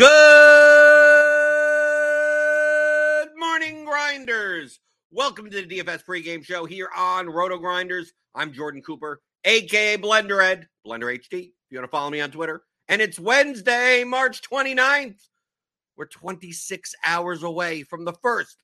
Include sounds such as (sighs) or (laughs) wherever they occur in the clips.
Good morning, grinders. Welcome to the DFS pregame show here on RotoGrinders. I'm Jordan Cooper, aka Blender Ed, Blender HD. If you want to follow me on Twitter, and it's Wednesday, March 29th. We're 26 hours away from the first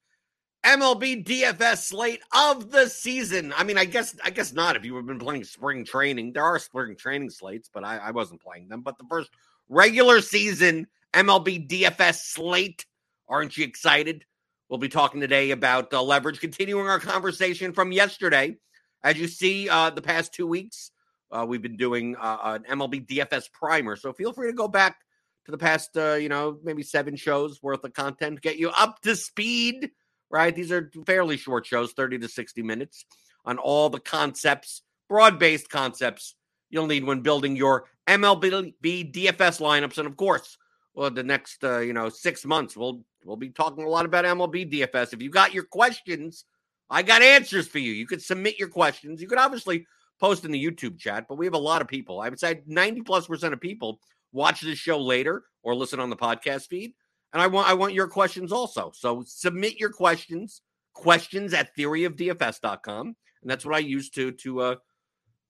MLB DFS slate of the season. I mean, I guess I guess not if you have been playing spring training. There are spring training slates, but I, I wasn't playing them. But the first regular season MLB DFS slate. Aren't you excited? We'll be talking today about uh, leverage, continuing our conversation from yesterday. As you see, uh, the past two weeks, uh, we've been doing uh, an MLB DFS primer. So feel free to go back to the past, uh, you know, maybe seven shows worth of content, get you up to speed, right? These are fairly short shows, 30 to 60 minutes on all the concepts, broad based concepts you'll need when building your MLB DFS lineups. And of course, well, the next uh, you know six months, we'll we'll be talking a lot about MLB DFS. If you got your questions, I got answers for you. You could submit your questions. You could obviously post in the YouTube chat, but we have a lot of people. I would say ninety plus percent of people watch this show later or listen on the podcast feed, and I want I want your questions also. So submit your questions, questions at theoryofdfs.com, and that's what I use to to uh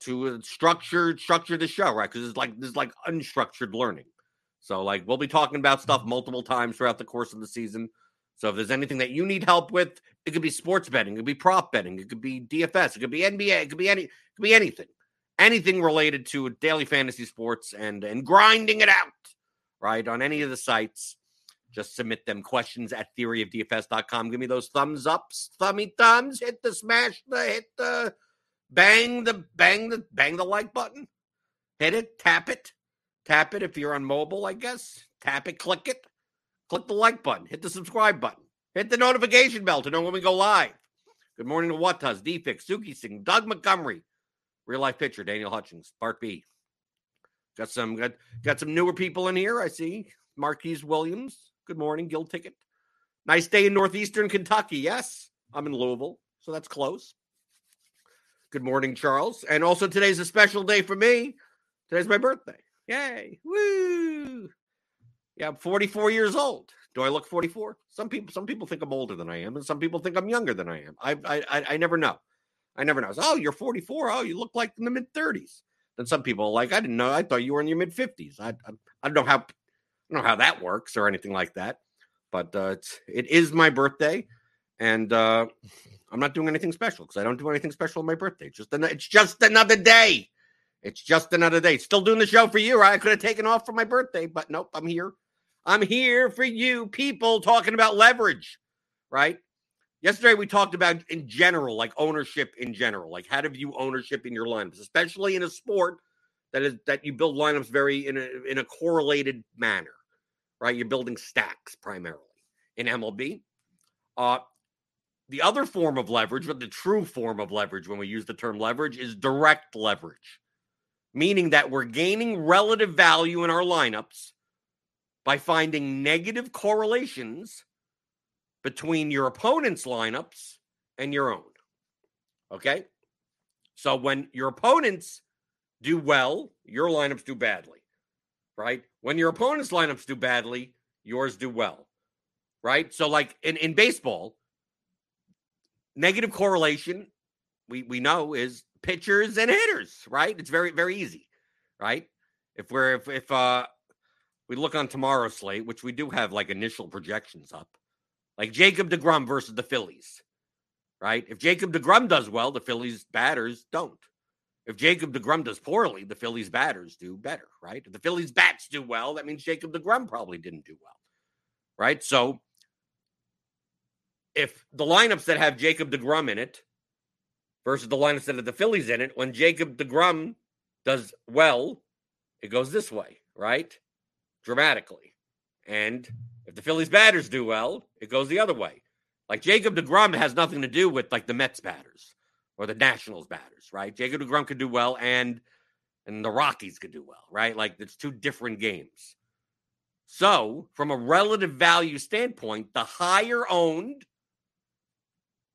to uh, structure structure the show, right? Because it's like this is like unstructured learning. So, like, we'll be talking about stuff multiple times throughout the course of the season. So, if there's anything that you need help with, it could be sports betting, it could be prop betting, it could be DFS, it could be NBA, it could be any, it could be anything, anything related to daily fantasy sports and and grinding it out, right? On any of the sites, just submit them questions at theoryofdfs.com. Give me those thumbs ups, thummy thumbs, hit the smash, the hit the bang the bang the bang the like button, hit it, tap it. Tap it if you're on mobile, I guess. Tap it, click it. Click the like button, hit the subscribe button, hit the notification bell to know when we go live. Good morning to Watas, Defix, Suki Singh, Doug Montgomery, real life pitcher, Daniel Hutchings, Bart B. Got some got, got some newer people in here. I see. Marquise Williams. Good morning, Guild Ticket. Nice day in northeastern Kentucky. Yes, I'm in Louisville, so that's close. Good morning, Charles. And also today's a special day for me. Today's my birthday. Yay. Woo. Yeah, I'm 44 years old. Do I look 44? Some people some people think I'm older than I am, and some people think I'm younger than I am. I I I never know. I never know. oh, you're 44. Oh, you look like in the mid 30s. Then some people like, I didn't know. I thought you were in your mid 50s. I, I, I don't know how I don't know how that works or anything like that. But uh, it's, it is my birthday, and uh, I'm not doing anything special because I don't do anything special on my birthday. It's just an, it's just another day. It's just another day. Still doing the show for you. Right? I could have taken off for my birthday, but nope, I'm here. I'm here for you people talking about leverage, right? Yesterday we talked about in general, like ownership in general, like how to view ownership in your lineups, especially in a sport that is that you build lineups very in a in a correlated manner, right? You're building stacks primarily in MLB. Uh, the other form of leverage, but the true form of leverage when we use the term leverage is direct leverage, meaning that we're gaining relative value in our lineups by finding negative correlations between your opponent's lineups and your own. Okay? So when your opponents do well, your lineups do badly, right? When your opponent's lineups do badly, yours do well, right? So, like in, in baseball, negative correlation, we, we know, is pitchers and hitters, right? It's very, very easy, right? If we're, if, if, uh, we look on tomorrow's slate, which we do have like initial projections up, like Jacob DeGrom versus the Phillies, right? If Jacob DeGrom does well, the Phillies batters don't. If Jacob DeGrom does poorly, the Phillies batters do better, right? If the Phillies bats do well, that means Jacob DeGrom probably didn't do well, right? So if the lineups that have Jacob DeGrom in it versus the lineups that have the Phillies in it, when Jacob DeGrom does well, it goes this way, right? dramatically. And if the Phillies batters do well, it goes the other way. Like Jacob DeGrom has nothing to do with like the Mets batters or the Nationals batters, right? Jacob DeGrom could do well and and the Rockies could do well, right? Like it's two different games. So, from a relative value standpoint, the higher owned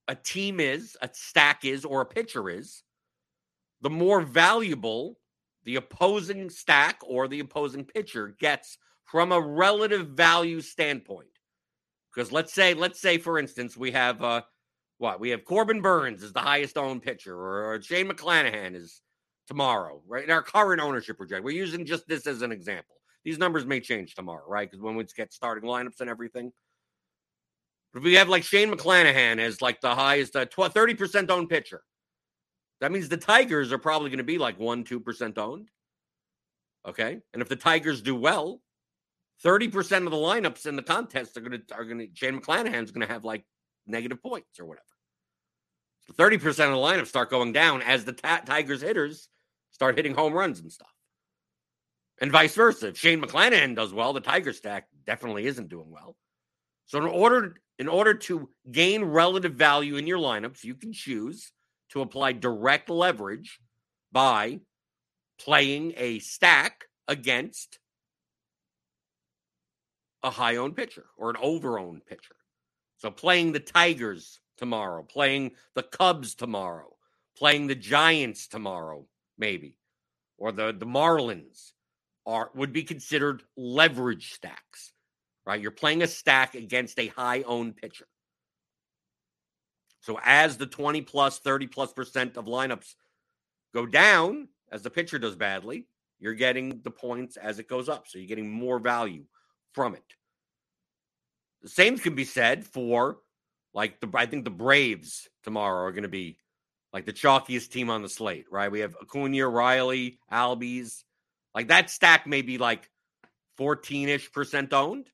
a team is, a stack is, or a pitcher is, the more valuable the opposing stack or the opposing pitcher gets from a relative value standpoint. Because let's say, let's say, for instance, we have uh what we have Corbin Burnes is the highest owned pitcher, or, or Shane McClanahan is tomorrow, right? In our current ownership project. We're using just this as an example. These numbers may change tomorrow, right? Because when we get starting lineups and everything. If we have like Shane McClanahan as like the highest uh, 30% owned pitcher, that means the Tigers are probably going to be like 1 2% owned. Okay? And if the Tigers do well, 30% of the lineups in the contest are going to are going to Shane McClanahan's going to have like negative points or whatever. So 30% of the lineups start going down as the Tigers hitters start hitting home runs and stuff. And vice versa. If Shane McClanahan does well, the Tiger stack definitely isn't doing well. So in order in order to gain relative value in your lineups, you can choose to apply direct leverage by playing a stack against a high owned pitcher or an over owned pitcher. So playing the Tigers tomorrow, playing the Cubs tomorrow, playing the Giants tomorrow, maybe, or the, the Marlins are would be considered leverage stacks. Right? You're playing a stack against a high owned pitcher. So as the 20 plus, 30 plus percent of lineups go down, as the pitcher does badly, you're getting the points as it goes up. So you're getting more value from it. The same can be said for like the I think the Braves tomorrow are going to be like the chalkiest team on the slate, right? We have Acuna, Riley, Albies. Like that stack may be like 14-ish percent owned.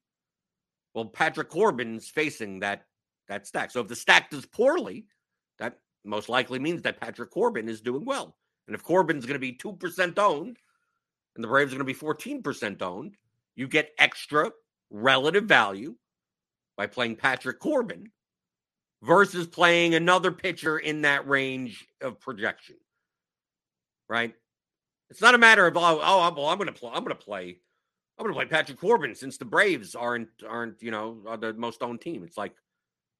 Well, Patrick Corbin's facing that that stack. So if the stack does poorly, that most likely means that Patrick Corbin is doing well. And if Corbin's going to be 2% owned and the Braves are going to be 14% owned, you get extra relative value by playing Patrick Corbin versus playing another pitcher in that range of projection. Right? It's not a matter of oh, oh well, I'm going to play. I'm going to play. I'm going to play Patrick Corbin since the Braves aren't aren't you know are the most owned team. It's like,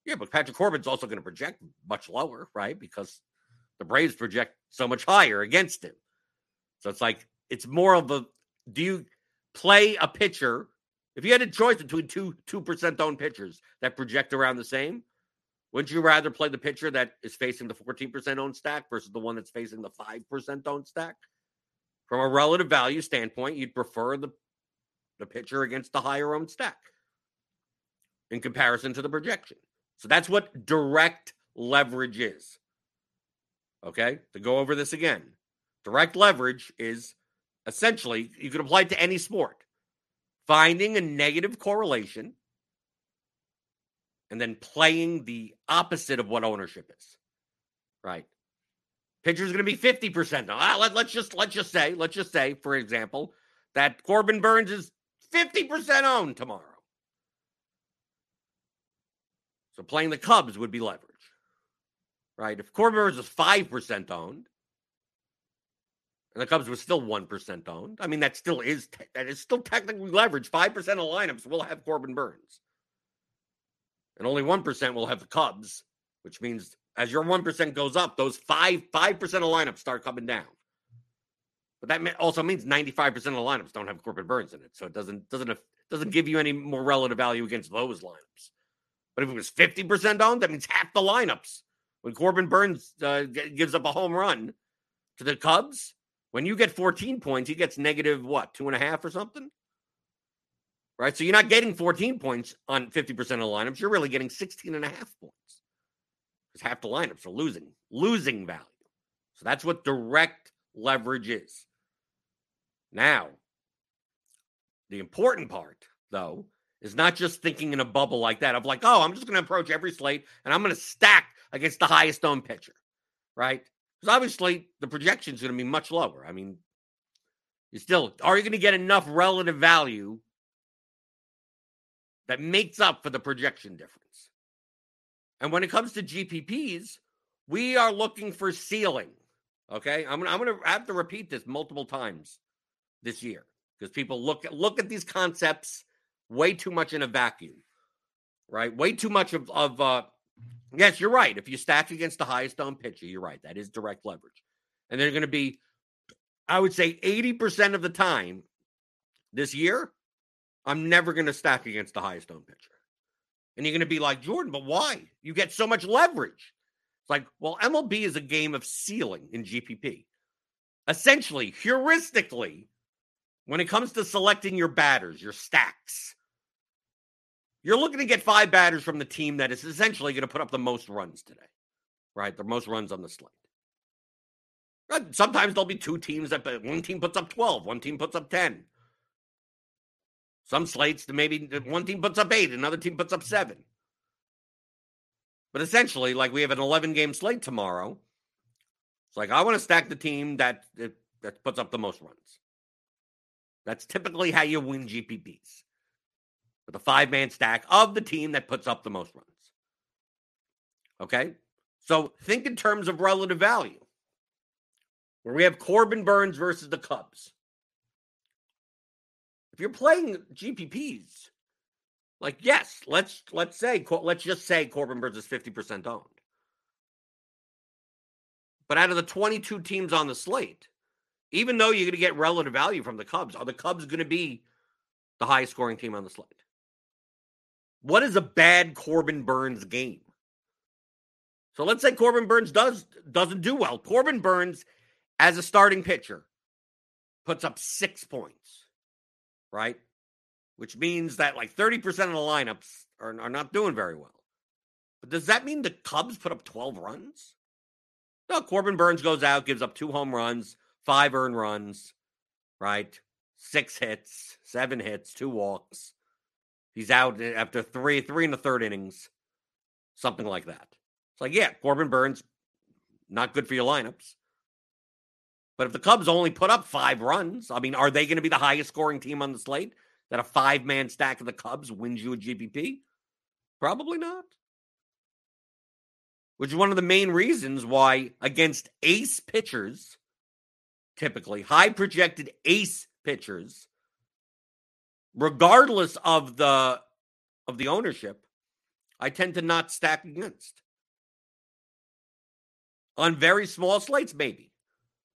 yeah, but Patrick Corbin's also going to project much lower, right? Because the Braves project so much higher against him. So it's like it's more of a do you play a pitcher if you had a choice between two two percent owned pitchers that project around the same, wouldn't you rather play the pitcher that is facing the 14% owned stack versus the one that's facing the 5% owned stack? From a relative value standpoint, you'd prefer the, the pitcher against the higher owned stack in comparison to the projection. So that's what direct leverage is. Okay, to go over this again, direct leverage is essentially you can apply it to any sport, finding a negative correlation and then playing the opposite of what ownership is. Right. Pitcher's going to be 50% Ah, let, let's just let's just say, let's just say, for example, that Corbin Burnes is 50% owned tomorrow. So playing the Cubs would be leverage. Right? If Corbin Burnes is 5% owned, and the Cubs was still 1% owned, I mean, that still is that is still technically leverage. 5% of lineups will have Corbin Burnes. and only 1% will have the Cubs, which means as your 1% goes up, those 5 5% of lineups start coming down. But that also means 95% of the lineups don't have Corbin Burnes in it. So it doesn't doesn't doesn't give you any more relative value against those lineups. But if it was 50% owned, that means half the lineups. When Corbin Burnes uh, gives up a home run to the Cubs, when you get 14 points, he gets negative what, two and a half or something? right? So you're not getting 14 points on 50% of the lineups. You're really getting 16 and a half points because half the lineups are losing, losing value. So that's what direct leverage is. Now, the important part, though, is not just thinking in a bubble like that of like, oh, I'm just going to approach every slate and I'm going to stack against the highest owned pitcher, right? Because obviously the projection is going to be much lower. I mean, you still are you going to get enough relative value that makes up for the projection difference. And when it comes to GPPs, we are looking for ceiling. Okay, I'm I'm gonna have to repeat this multiple times this year because people look at look at these concepts way too much in a vacuum, right? Way too much of of uh, yes, you're right. If you stack against the highest owned pitcher, you're right. That is direct leverage, and they're going to be, I would say, eighty percent of the time this year I'm never going to stack against the highest owned pitcher. And you're going to be like, Jordan, but why? You get so much leverage. It's like, well, MLB is a game of ceiling in GPP. Essentially, heuristically, when it comes to selecting your batters, your stacks, you're looking to get five batters from the team that is essentially going to put up the most runs today, right? The most runs on the slate. Sometimes there'll be two teams that one team puts up 12, one team puts up 10. Some slates, maybe one team puts up eight, another team puts up seven. But essentially, like we have an 11 game slate tomorrow. It's like I want to stack the team that that puts up the most runs. That's typically how you win GPPs with a five man stack of the team that puts up the most runs. Okay, so think in terms of relative value, where we have Corbin Burnes versus the Cubs. If you're playing GPPs, like yes, let's let's say let's just say Corbin Burnes is 50% owned. But out of the 22 teams on the slate, even though you're going to get relative value from the Cubs, are the Cubs going to be the highest scoring team on the slate? What is a bad Corbin Burnes game? So let's say Corbin Burnes does doesn't do well. Corbin Burnes, as a starting pitcher puts up 6 points right? Which means that like 30% of the lineups are, are not doing very well. But does that mean the Cubs put up 12 runs? No, Corbin Burnes goes out, gives up two home runs, five earned runs, right? Six hits, seven hits, two walks. He's out after three, three in the third innings, something like that. It's like, yeah, Corbin Burnes, not good for your lineups. But if the Cubs only put up five runs, I mean, are they going to be the highest scoring team on the slate? That a five man stack of the Cubs wins you a GPP? Probably not. which is one of the main reasons why against ace pitchers, typically high projected ace pitchers, regardless of the of the ownership, I tend to not stack against. On very small slates, maybe.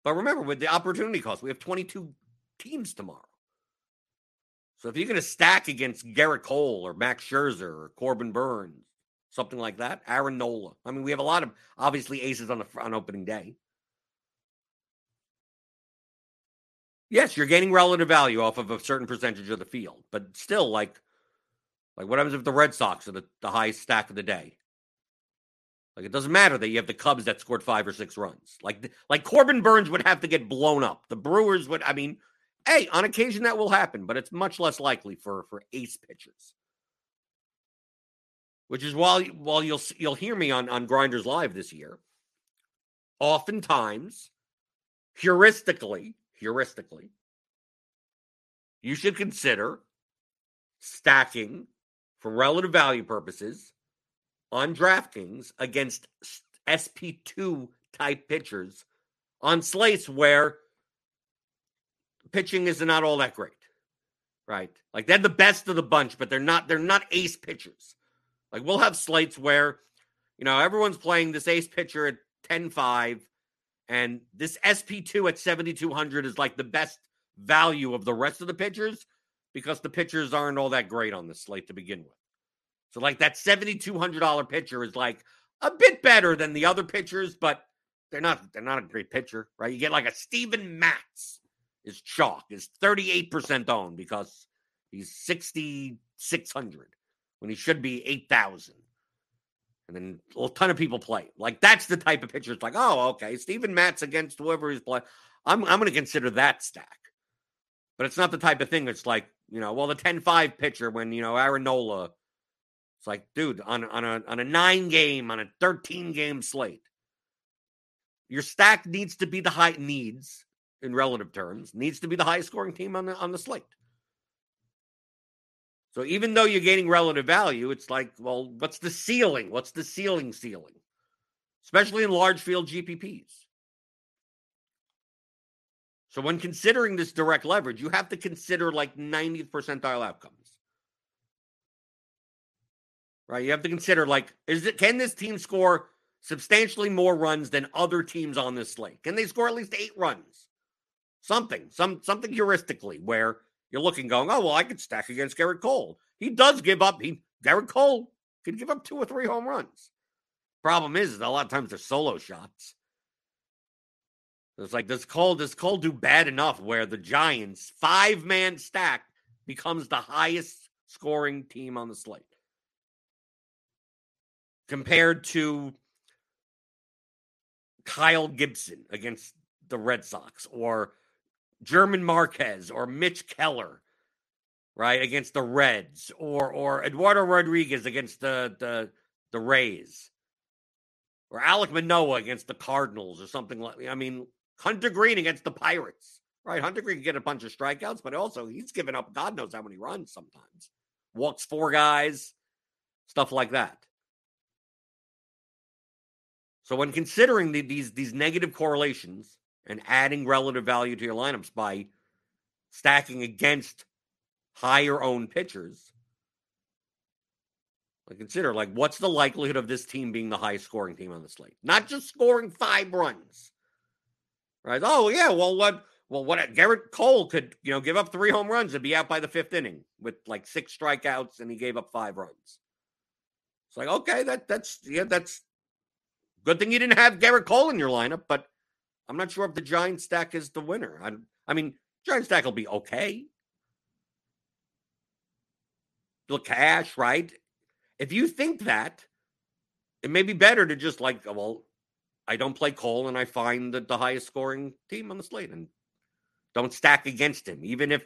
But remember, with the opportunity cost, we have 22 teams tomorrow. So if you're going to stack against Gerrit Cole or Max Scherzer or Corbin Burnes, something like that, Aaron Nola. I mean, we have a lot of obviously aces on the on opening day. Yes, you're gaining relative value off of a certain percentage of the field, but still, like, like what happens if the Red Sox are the, the highest stack of the day? Like it doesn't matter that you have the Cubs that scored five or six runs. Like like Corbin Burnes would have to get blown up. The Brewers would. I mean, hey, on occasion that will happen, but it's much less likely for for ace pitchers. Which is while while you'll you'll hear me on on Grinders Live this year. Oftentimes, heuristically, heuristically, you should consider stacking for relative value purposes on DraftKings against SP2 type pitchers on slates where pitching is not all that great. Right? Like they're the best of the bunch, but they're not they're not ace pitchers. Like we'll have slates where you know everyone's playing this ace pitcher at 10-5 and this SP2 at 7200 is like the best value of the rest of the pitchers because the pitchers aren't all that great on the slate to begin with. So like that $7200 pitcher is like a bit better than the other pitchers, but they're not they're not a great pitcher, right? You get like a Steven Matz is chalk, is 38% owned because he's 6600 when he should be 8000. And then a ton of people play. Like that's the type of pitcher. It's like, oh, okay, Steven Matz against whoever he's playing. I'm I'm going to consider that stack. But it's not the type of thing that's like, you know, well, the 10-5 pitcher when, you know, Aaron Nola it's like, dude, on on a on a nine game, on a 13 game slate, your stack needs to be the high needs in relative terms, needs to be the highest scoring team on the on the slate. So even though you're gaining relative value, it's like, well, what's the ceiling? What's the ceiling ceiling? Especially in large field GPPs. So when considering this direct leverage, you have to consider like 90th percentile outcomes right? You have to consider like, is it can this team score substantially more runs than other teams on this slate? Can they score at least eight runs? Something, some something heuristically where you're looking, going, oh well, I could stack against Gerrit Cole. He does give up. He Gerrit Cole can give up two or three home runs. Problem is, is a lot of times they're solo shots. It's like does Cole does Cole do bad enough where the Giants five man stack becomes the highest scoring team on the slate? compared to Kyle Gibson against the Red Sox or German Marquez or Mitch Keller, right, against the Reds or or Eduardo Rodriguez against the the the Rays or Alek Manoah against the Cardinals or something like I mean Hunter Greene against the Pirates. Right, Hunter Greene can get a bunch of strikeouts, but also he's given up God knows how many runs sometimes. Walks four guys, stuff like that. So when considering the, these these negative correlations and adding relative value to your lineups by stacking against higher owned pitchers, I consider like what's the likelihood of this team being the highest scoring team on the slate? Not just scoring five runs. Right? Oh yeah, well what well what Gerrit Cole could, you know, give up three home runs and be out by the fifth inning with like six strikeouts and he gave up five runs. It's like, okay, that that's yeah, that's Good thing you didn't have Gerrit Cole in your lineup, but I'm not sure if the Giant stack is the winner. I, I mean, Giant stack will be okay. The cash, right? If you think that, it may be better to just like, oh, well, I don't play Cole and I find the, the highest scoring team on the slate and don't stack against him, even if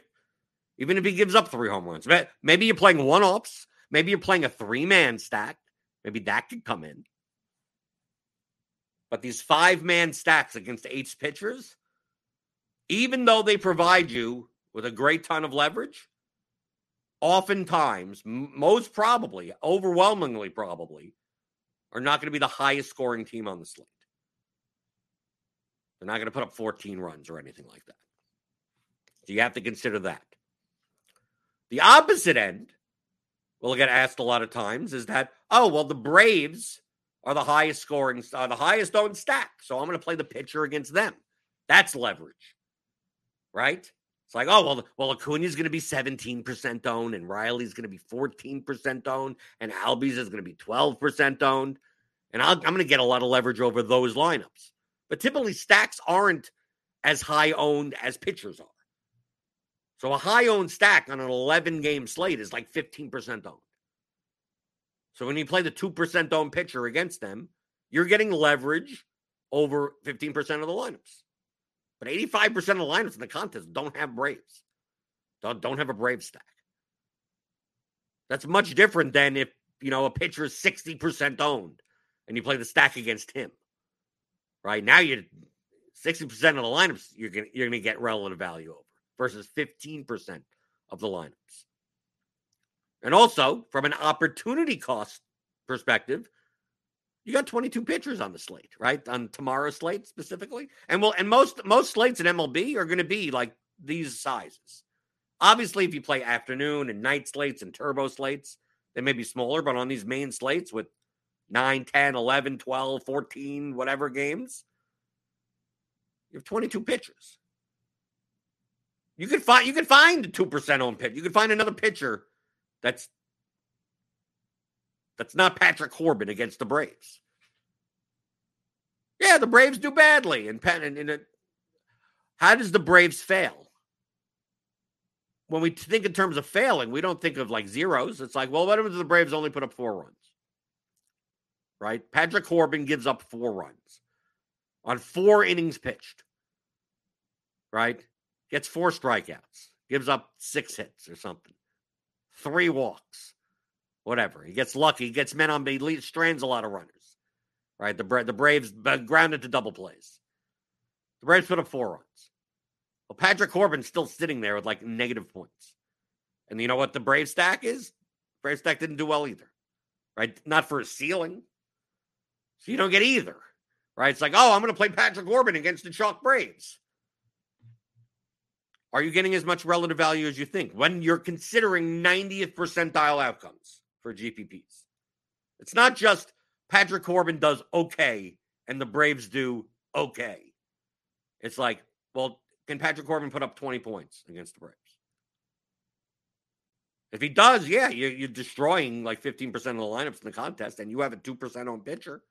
even if he gives up three home runs. Maybe you're playing one offs. Maybe you're playing a three man stack. Maybe that could come in. But these five man stacks against eight pitchers, even though they provide you with a great ton of leverage, oftentimes, most probably, overwhelmingly probably, are not going to be the highest scoring team on the slate. They're not going to put up 14 runs or anything like that. So you have to consider that. The opposite end, we'll get asked a lot of times, is that, oh, well, the Braves are the highest scoring, are the highest owned stack. So I'm going to play the pitcher against them. That's leverage, right? It's like, oh, well, well, Acuna's going to be 17% owned, and Riley's going to be 14% owned, and Albies is going to be 12% owned. And i am going to get a lot of leverage over those lineups. But typically, stacks aren't as high owned as pitchers are. So a high owned stack on an 11 game slate is like 15% owned. So when you play the 2% owned pitcher against them, you're getting leverage over 15% of the lineups. But 85% of the lineups in the contest don't have Braves. Don't, don't have a Brave stack. That's much different than if, you know, a pitcher is 60% owned and you play the stack against him. Right? Now you're 60% of the lineups you're gonna you're gonna get relative value over versus 15% of the lineups. And also, from an opportunity cost perspective, you got 22 pitchers on the slate, right? On tomorrow's slate specifically. And well, and most most slates in MLB are going to be like these sizes. Obviously, if you play afternoon and night slates and turbo slates, they may be smaller, but on these main slates with 9, 10, 11, 12, 14, whatever games, you have 22 pitchers. You could find you could find a two percent owned pitch. You could find another pitcher that's that's not Patrick Corbin against the Braves. Yeah, the Braves do badly, and, and, how does the Braves fail? When we think in terms of failing, we don't think of like zeros. It's like, well, what if the Braves only put up four runs? Right? Patrick Corbin gives up four runs on four innings pitched. Right? gets four strikeouts, gives up six hits or something, three walks, whatever. He gets lucky, he gets men on base, strands a lot of runners. Right, the the Braves uh, grounded to double plays. The Braves put up four runs. Well, Patrick Corbin's still sitting there with like negative points. And you know what the Brave stack is? Brave stack didn't do well either. Right? Not for a ceiling. So you don't get either. Right? It's like, oh, I'm going to play Patrick Corbin against the Chalk Braves. Are you getting as much relative value as you think when you're considering 90th percentile outcomes for GPPs? It's not just Patrick Corbin does okay and the Braves do okay. It's like, well, can Patrick Corbin put up 20 points against the Braves? If he does, yeah, you're, you're destroying like 15% of the lineups in the contest and you have a 2% on pitcher.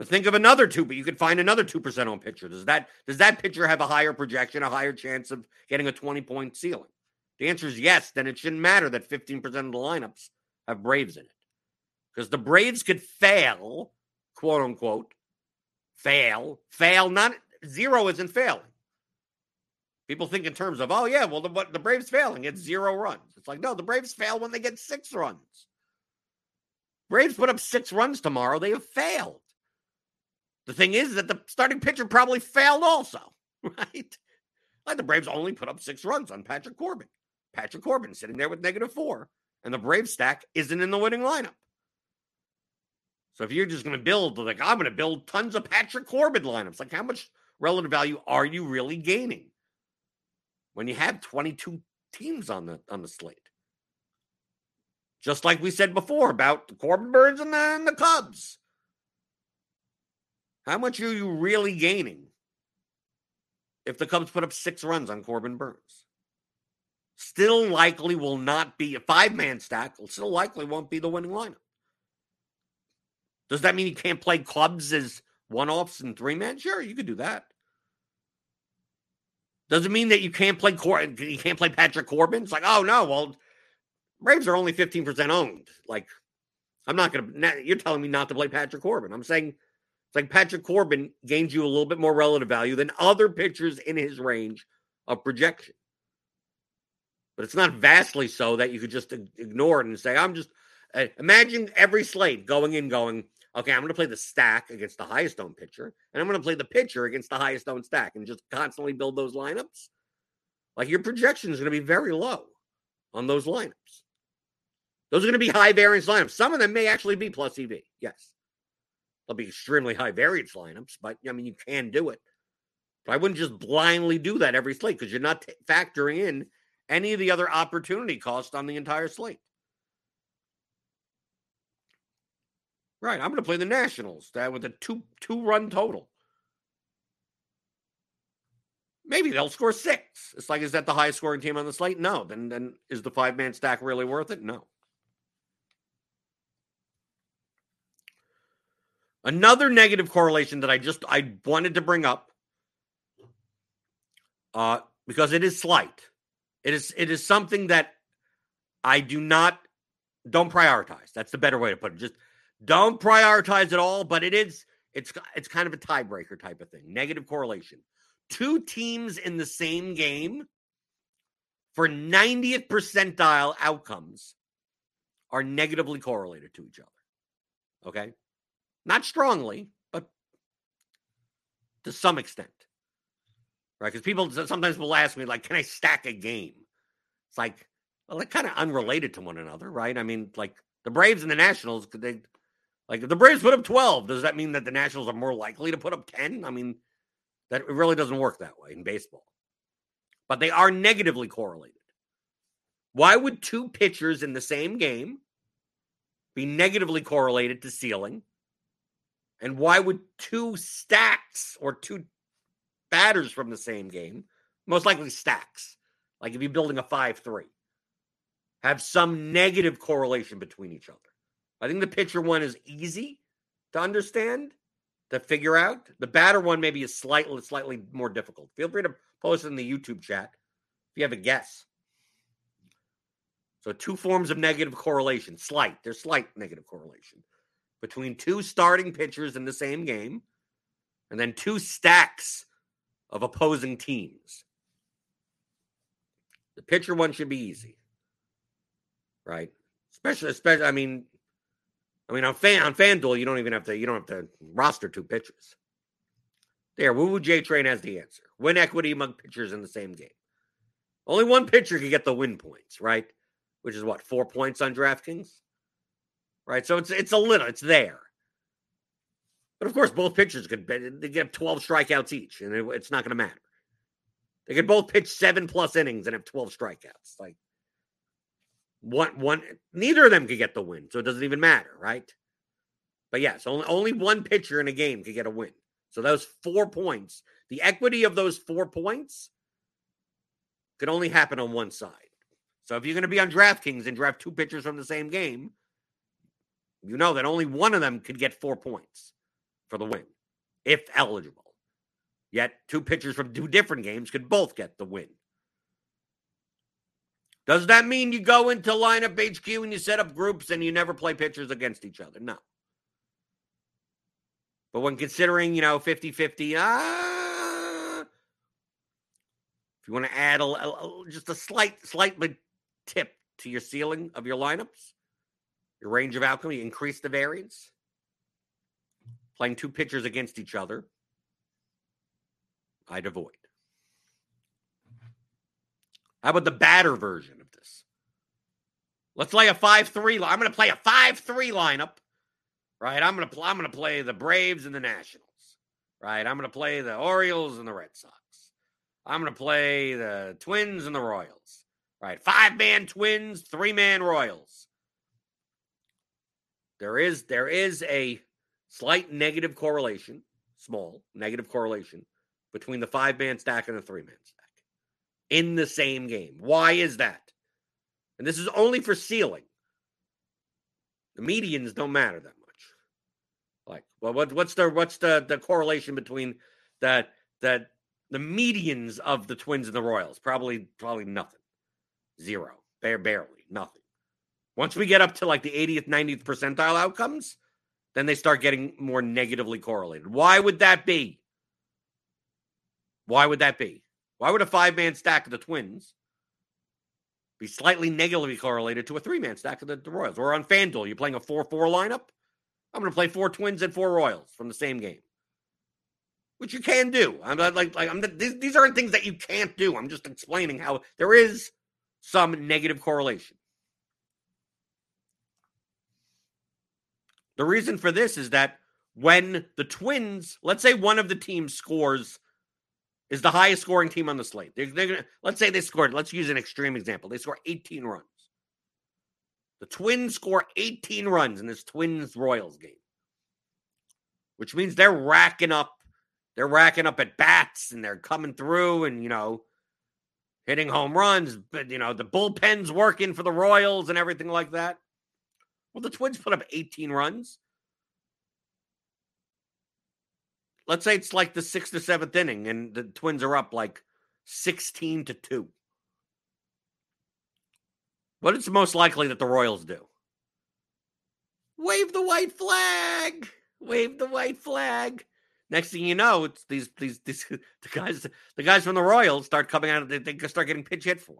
But think of another two, but you could find another two percent on pitcher. Does that does that pitcher have a higher projection, a higher chance of getting a 20 point ceiling? The answer is yes, then it shouldn't matter that 15% of the lineups have Braves in it. Because the Braves could fail, quote unquote, fail, fail, not zero isn't failing. People think in terms of, oh, yeah, well, the, the Braves failing, it's zero runs. It's like, no, the Braves fail when they get six runs. Braves put up six runs tomorrow, they have failed. The thing is that the starting pitcher probably failed also, (laughs) right? Like the Braves only put up six runs on Patrick Corbin. Patrick Corbin sitting there with negative four, and the Brave stack isn't in the winning lineup. So if you're just going to build, like, I'm going to build tons of Patrick Corbin lineups, like, how much relative value are you really gaining when you have 22 teams on the on the slate? Just like we said before about the Corbin Burnes and the, and the Cubs. How much are you really gaining if the Cubs put up six runs on Corbin Burnes? Still likely will not be a five man stack, still likely won't be the winning lineup. Does that mean you can't play Cubs as one offs and three man? Sure, you could do that. Does it mean that you can't play Cor- you can't play Patrick Corbin? It's like, oh no, well, Braves are only 15% owned. Like, I'm not gonna you're telling me not to play Patrick Corbin. I'm saying it's like Patrick Corbin gains you a little bit more relative value than other pitchers in his range of projection. But it's not vastly so that you could just ignore it and say, I'm just uh, imagine every slate going in, going, okay, I'm going to play the stack against the highest owned pitcher, and I'm going to play the pitcher against the highest owned stack and just constantly build those lineups. Like your projection is going to be very low on those lineups. Those are going to be high variance lineups. Some of them may actually be plus EV. Yes. They'll be extremely high variance lineups, but I mean, you can do it. But I wouldn't just blindly do that every slate because you're not t- factoring in any of the other opportunity costs on the entire slate. Right. I'm going to play the Nationals that with a two two run total. Maybe they'll score six. It's like, is that the highest scoring team on the slate? No. Then then is the five man stack really worth it? No. Another negative correlation that I just I wanted to bring up, uh, because it is slight. It is it is something that I do not don't prioritize. That's the better way to put it. Just don't prioritize at all, but it is it's it's kind of a tiebreaker type of thing. Negative correlation. Two teams in the same game for 90th percentile outcomes are negatively correlated to each other. Okay? Not strongly, but to some extent. Right? Because people sometimes will ask me, like, can I stack a game? It's like, well, they're kind of unrelated to one another, right? I mean, like the Braves and the Nationals, could they like if the Braves put up 12, does that mean that the Nationals are more likely to put up 10? I mean, that it really doesn't work that way in baseball. But they are negatively correlated. Why would two pitchers in the same game be negatively correlated to ceiling? And why would two stacks or two batters from the same game, most likely stacks, like if you're building a 5 3, have some negative correlation between each other? I think the pitcher one is easy to understand, to figure out. The batter one maybe is slightly slightly more difficult. Feel free to post in the YouTube chat if you have a guess. So two forms of negative correlation, slight. There's slight negative correlation between two starting pitchers in the same game, and then two stacks of opposing teams. The pitcher one should be easy, right? Especially, especially. I mean, I mean, on fan on FanDuel, you don't even have to you don't have to roster two pitchers. There, Woo Woo J Train has the answer. Win equity among pitchers in the same game. Only one pitcher can get the win points, right? Which is what four points on DraftKings, right? So it's it's a little, it's there. But of course, both pitchers could they get twelve strikeouts each, and it, it's not going to matter. They could both pitch seven plus innings and have twelve strikeouts. Like one one neither of them could get the win, so it doesn't even matter, right? But yes, only only one pitcher in a game could get a win. So those four points, the equity of those four points could only happen on one side. So if you're going to be on DraftKings and draft two pitchers from the same game, you know that only one of them could get four points for the win, if eligible. Yet two pitchers from two different games could both get the win. Does that mean you go into LineupHQ and you set up groups and you never play pitchers against each other? No. But when considering, you know, 50 50, ah, if you want to add a, a, just a slight, slight tip to your ceiling of your lineups, your range of outcome, you increase the variance, playing two pitchers against each other, I'd avoid. How about the batter version of this? Let's play a 5-3. line. I'm going to play a 5-3 lineup. Right? I'm going to I'm going to play the Braves and the Nationals. Right? I'm going to play the Orioles and the Red Sox. I'm going to play the Twins and the Royals. Right? Five-man Twins, three-man Royals. There is there is a slight negative correlation, small negative correlation between the five-man stack and the three-man stack in the same game. Why is that? And this is only for ceiling. The medians don't matter that much. Like, well, what, what's the what's the the correlation between that that the medians of the Twins and the Royals? Probably probably nothing. Zero. Bare barely nothing. Once we get up to like the 80th, 90th percentile outcomes, then they start getting more negatively correlated. Why would that be? Why would that be? Why would a five man stack of the Twins be slightly negatively correlated to a three man stack of the, the, Royals? Or on FanDuel, you're playing a 4 4 lineup. I'm going to play four Twins and four Royals from the same game, which you can do. I'm not like, like I'm, these, these aren't things that you can't do. I'm just explaining how there is some negative correlation. The reason for this is that when the Twins, let's say one of the teams scores, is the highest scoring team on the slate. They're, they're gonna, let's say they scored, let's use an extreme example. They score 18 runs. The Twins score 18 runs in this Twins Royals game, which means they're racking up, they're racking up at bats and they're coming through and, you know, hitting home runs. But, you know, the bullpen's working for the Royals and everything like that. Well, the Twins put up 18 runs. Let's say it's like the sixth or seventh inning, and the Twins are up like 16 to 2. What is most likely that the Royals do? Wave the white flag. Wave the white flag. Next thing you know, it's these these these (laughs) the guys the guys from the Royals start coming out. They, they start getting pitch hit for.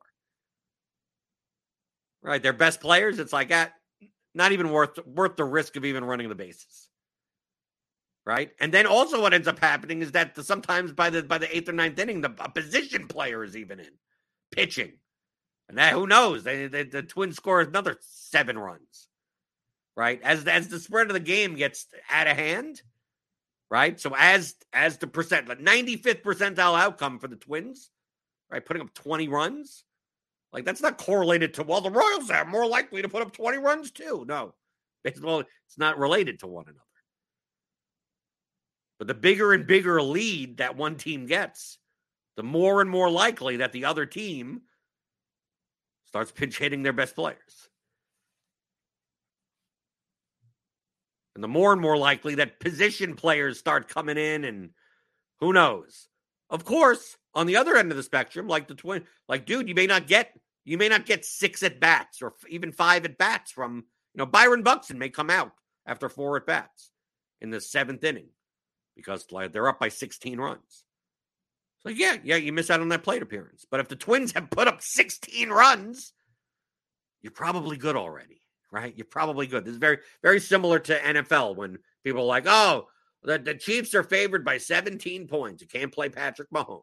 Right, their best players. It's like at not even worth worth the risk of even running the bases. Right, and then also what ends up happening is that the, sometimes by the by the eighth or ninth inning, the position player is even in pitching, and that who knows? They, they, the Twins score another seven runs. Right, as as the spread of the game gets out of hand. Right, so as as the percent, like ninety fifth percentile outcome for the Twins, right, putting up twenty runs like that's not correlated to well, the Royals are more likely to put up 20 runs too. No. Baseball, it's not related to one another. But the bigger and bigger lead that one team gets, the more and more likely that the other team starts pinch hitting their best players. And the more and more likely that position players start coming in and who knows. Of course, on the other end of the spectrum, like the twin, like dude, you may not get you may not get six at bats or even five at bats from you know Byron Buxton may come out after four at bats in the seventh inning because they're up by 16 runs. So yeah, yeah, you miss out on that plate appearance. But if the Twins have put up 16 runs, you're probably good already, right? You're probably good. This is very, very similar to NFL when people are like, oh, the, the Chiefs are favored by 17 points. You can't play Patrick Mahomes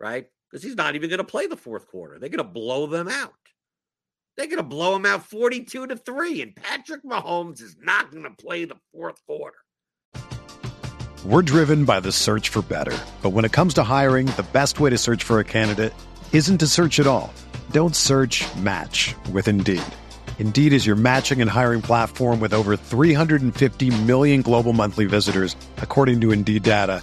right? Because he's not even going to play the fourth quarter. They're going to blow them out. They're going to blow them out 42 to 3. And Patrick Mahomes is not going to play the fourth quarter. We're driven by the search for better. But when it comes to hiring, the best way to search for a candidate isn't to search at all. Don't search match with Indeed. Indeed is your matching and hiring platform with over 350 million global monthly visitors, according to Indeed data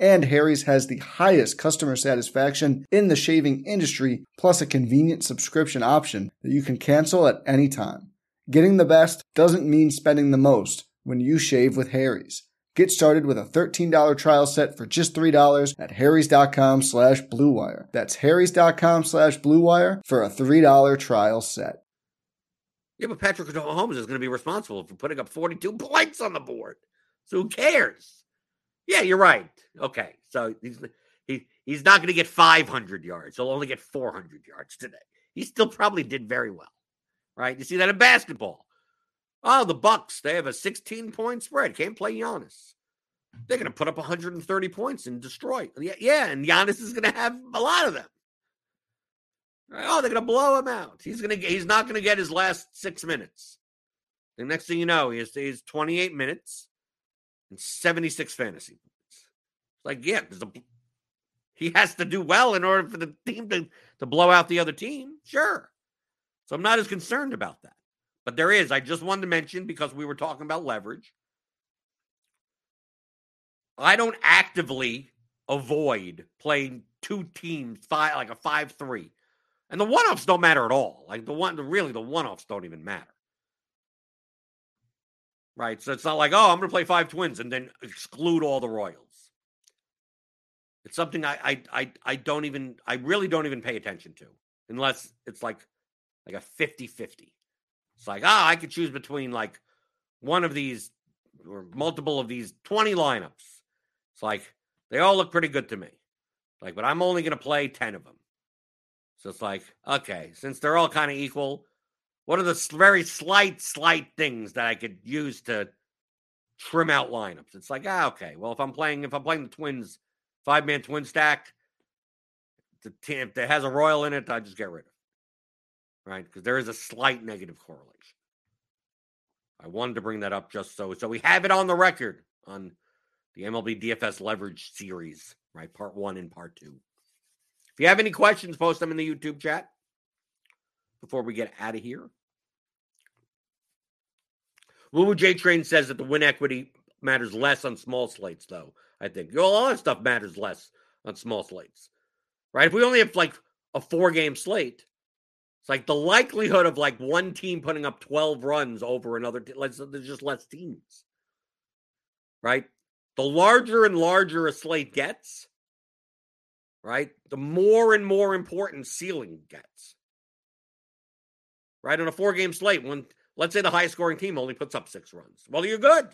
and Harry's has the highest customer satisfaction in the shaving industry, plus a convenient subscription option that you can cancel at any time. Getting the best doesn't mean spending the most when you shave with Harry's. Get started with a $13 trial set for just $3 at harrys.com slash bluewire. That's harrys.com slash bluewire for a $3 trial set. Yeah, but Patrick Mahomes is going to be responsible for putting up 42 points on the board. So who cares? Yeah, you're right. Okay. So he's he, he's not going to get 500 yards. He'll only get 400 yards today. He still probably did very well. Right? You see that in basketball. Oh, the Bucks, they have a 16 point spread. Can't play Giannis. They're going to put up 130 points and destroy. Yeah, yeah, and Giannis is going to have a lot of them. Oh, they're going to blow him out. He's going to he's not going to get his last 6 minutes. The next thing you know, he has, he has 28 minutes and 76 fantasy points. It's like, yeah, a he has to do well in order for the team to, to blow out the other team. Sure. So I'm not as concerned about that. But there is, I just wanted to mention because we were talking about leverage. I don't actively avoid playing two teams, five like a five three, and the one offs don't matter at all. Like the one, really, the one offs don't even matter, right? So it's not like oh, I'm going to play five twins and then exclude all the Royals. It's something I, I I I don't even I really don't even pay attention to unless it's like like a 50-50. It's like, ah, I could choose between like one of these or multiple of these 20 lineups it's like they all look pretty good to me. Like, but I'm only going to play 10 of them. So it's like, okay, since they're all kind of equal, what are the very slight, slight things that I could use to trim out lineups? It's like, ah, okay, well, if I'm playing, if I'm playing the Twins, five man twin stack, the team that has a Royal in it, I just get rid of it. Right? Because there is a slight negative correlation. I wanted to bring that up just so so we have it on the record on the MLB DFS leverage series, right? Part one and part two. If you have any questions, post them in the YouTube chat before we get out of here. Woo J Train says that the win equity matters less on small slates, though. I think all of stuff matters less on small slates, right? If we only have like a four game slate, it's like the likelihood of like one team putting up 12 runs over another, there's just less teams, right? the larger and larger a slate gets, right, the more and more important ceiling gets. Right on a four game slate, when let's say the highest scoring team only puts up six runs, well, you're good.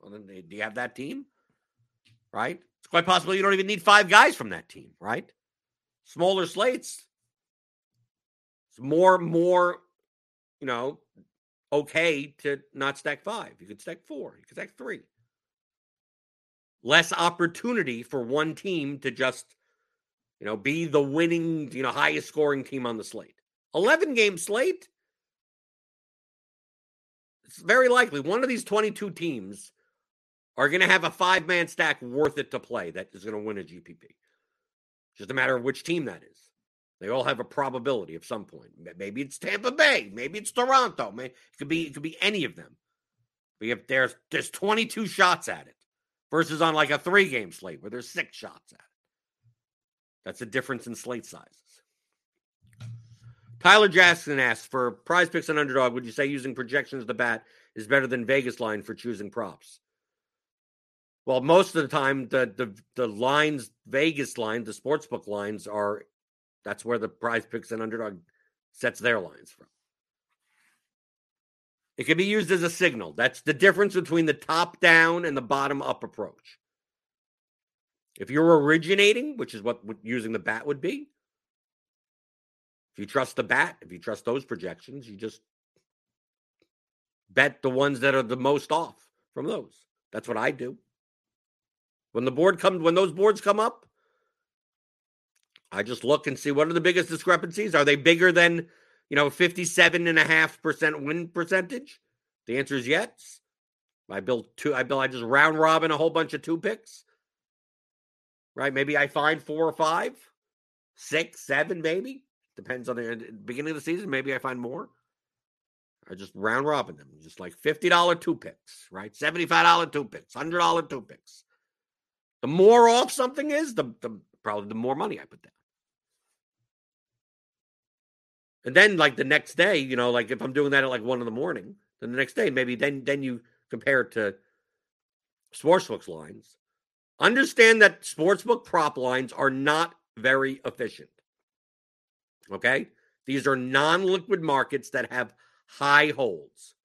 Well, then do you have that team? Right? It's quite possible you don't even need five guys from that team, right? Smaller slates, it's more, more, you know, okay to not stack five. You could stack four, you could stack three less opportunity for one team to just, you know, be the winning, you know, highest scoring team on the slate. 11 game slate. It's very likely one of these 22 teams are going to have a five man stack worth it to play that is going to win a GPP. Just a matter of which team that is. They all have a probability of some point. Maybe it's Tampa Bay. Maybe it's Toronto. Maybe it could be it could be any of them. But if there's there's 22 shots at it versus on like a three game slate where there's six shots at it. That's a difference in slate sizes. Tyler Jackson asks for PrizePicks on underdog. Would you say using projections of the bat is better than Vegas line for choosing props? Well, most of the time, the the the lines, Vegas lines, the sportsbook lines are that's where the PrizePicks and underdog sets their lines from. It can be used as a signal. That's the difference between the top down and the bottom up approach. If you're originating, which is what using the bat would be, if you trust the bat, if you trust those projections, you just bet the ones that are the most off from those. That's what I do. When the board comes, when those boards come up, I just look and see what are the biggest discrepancies. Are they bigger than you know, 57.5% win percentage? The answer is yes. I built two, I built, I just round robin a whole bunch of two picks. Right? Maybe I find four or five, six, seven, maybe. Depends on the uh, beginning of the season. Maybe I find more. I just round robin them, just like $50 two picks, right? $75 two picks, $100 two picks. The more off something is, the, the probably the more money I put down. And then like the next day, you know, like if I'm doing that at like one in the morning, then the next day, maybe then then you compare it to sportsbook's lines. Understand that sportsbook prop lines are not very efficient. Okay? These are non-liquid markets that have high holds.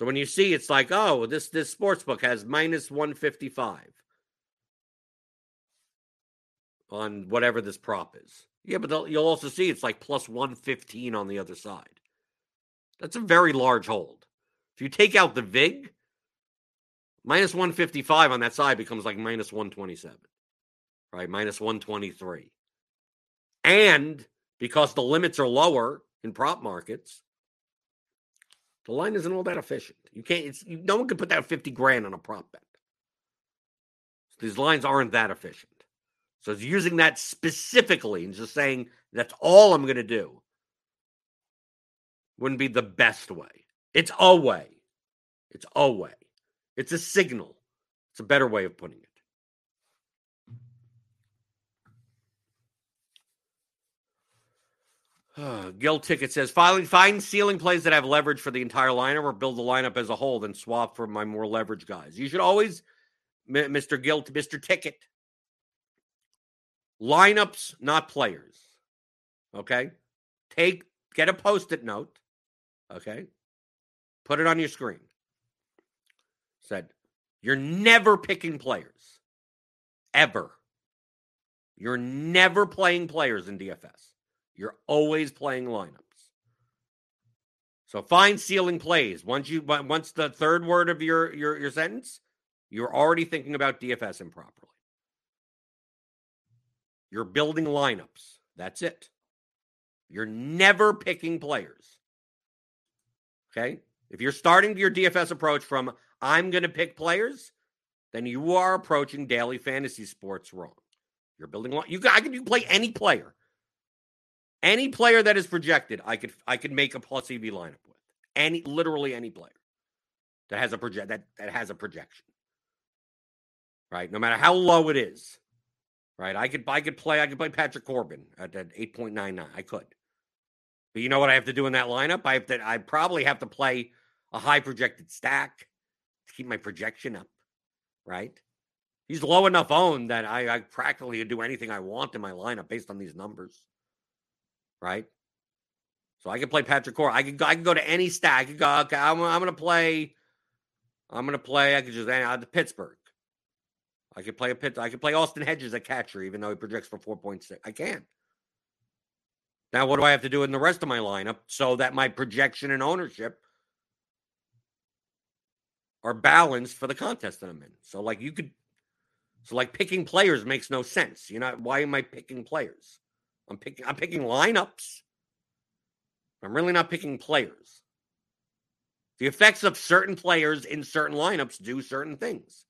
So when you see it's like, oh, this this sports book has minus 155 on whatever this prop is. Yeah, but you'll also see it's like plus 115 on the other side. That's a very large hold. If you take out the VIG, minus 155 on that side becomes like minus 127, right? Minus 123. And because the limits are lower in prop markets, the line isn't all that efficient. You can't, it's, you, no one can put down 50 grand on a prop bet. These lines aren't that efficient. So it's using that specifically and just saying that's all I'm going to do wouldn't be the best way. It's a way. It's a way. It's a signal. It's a better way of putting it. (sighs) Gil Ticket says, filing, fine ceiling plays that have leverage for the entire lineup or build the lineup as a whole, then swap for my more leverage guys. You should always, Mr. Gil, Mr. Ticket, lineups, not players. Okay? Take, get a post it note. Okay? Put it on your screen. Said, you're never picking players. Ever. You're never playing players in DFS. You're always playing lineups. So find ceiling plays. Once you once the third word of your your your sentence, you're already thinking about DFS improperly. You're building lineups. That's it. You're never picking players. Okay? If you're starting your DFS approach from I'm going to pick players, then you are approaching daily fantasy sports wrong. You're building you I can you play any player. Any player that is projected, I could I could make a plus EV lineup with. Any literally any player that has a project that, that has a projection. Right? No matter how low it is. Right? I could I could play I could play Patrick Corbin at, at 8.99. I could. But you know what I have to do in that lineup? I have to I probably have to play a high projected stack to keep my projection up. Right? He's low enough owned that I, I practically can do anything I want in my lineup based on these numbers right? So I can play Patrick Core. I can go, I can go to any stack. I can go, okay, I'm, I'm to play. I'm to play. I could just add the Pittsburgh. I could play a pit. I could play Austin Hedges at catcher, even though he projects for 4.6. I can. Now, what do I have to do in the rest of my lineup so that my projection and ownership are balanced for the contest that I'm in? So, like, you could, so like picking players makes no sense. You know, why am I picking players? I'm picking I'm picking lineups. I'm really not picking players. The effects of certain players in certain lineups do certain things.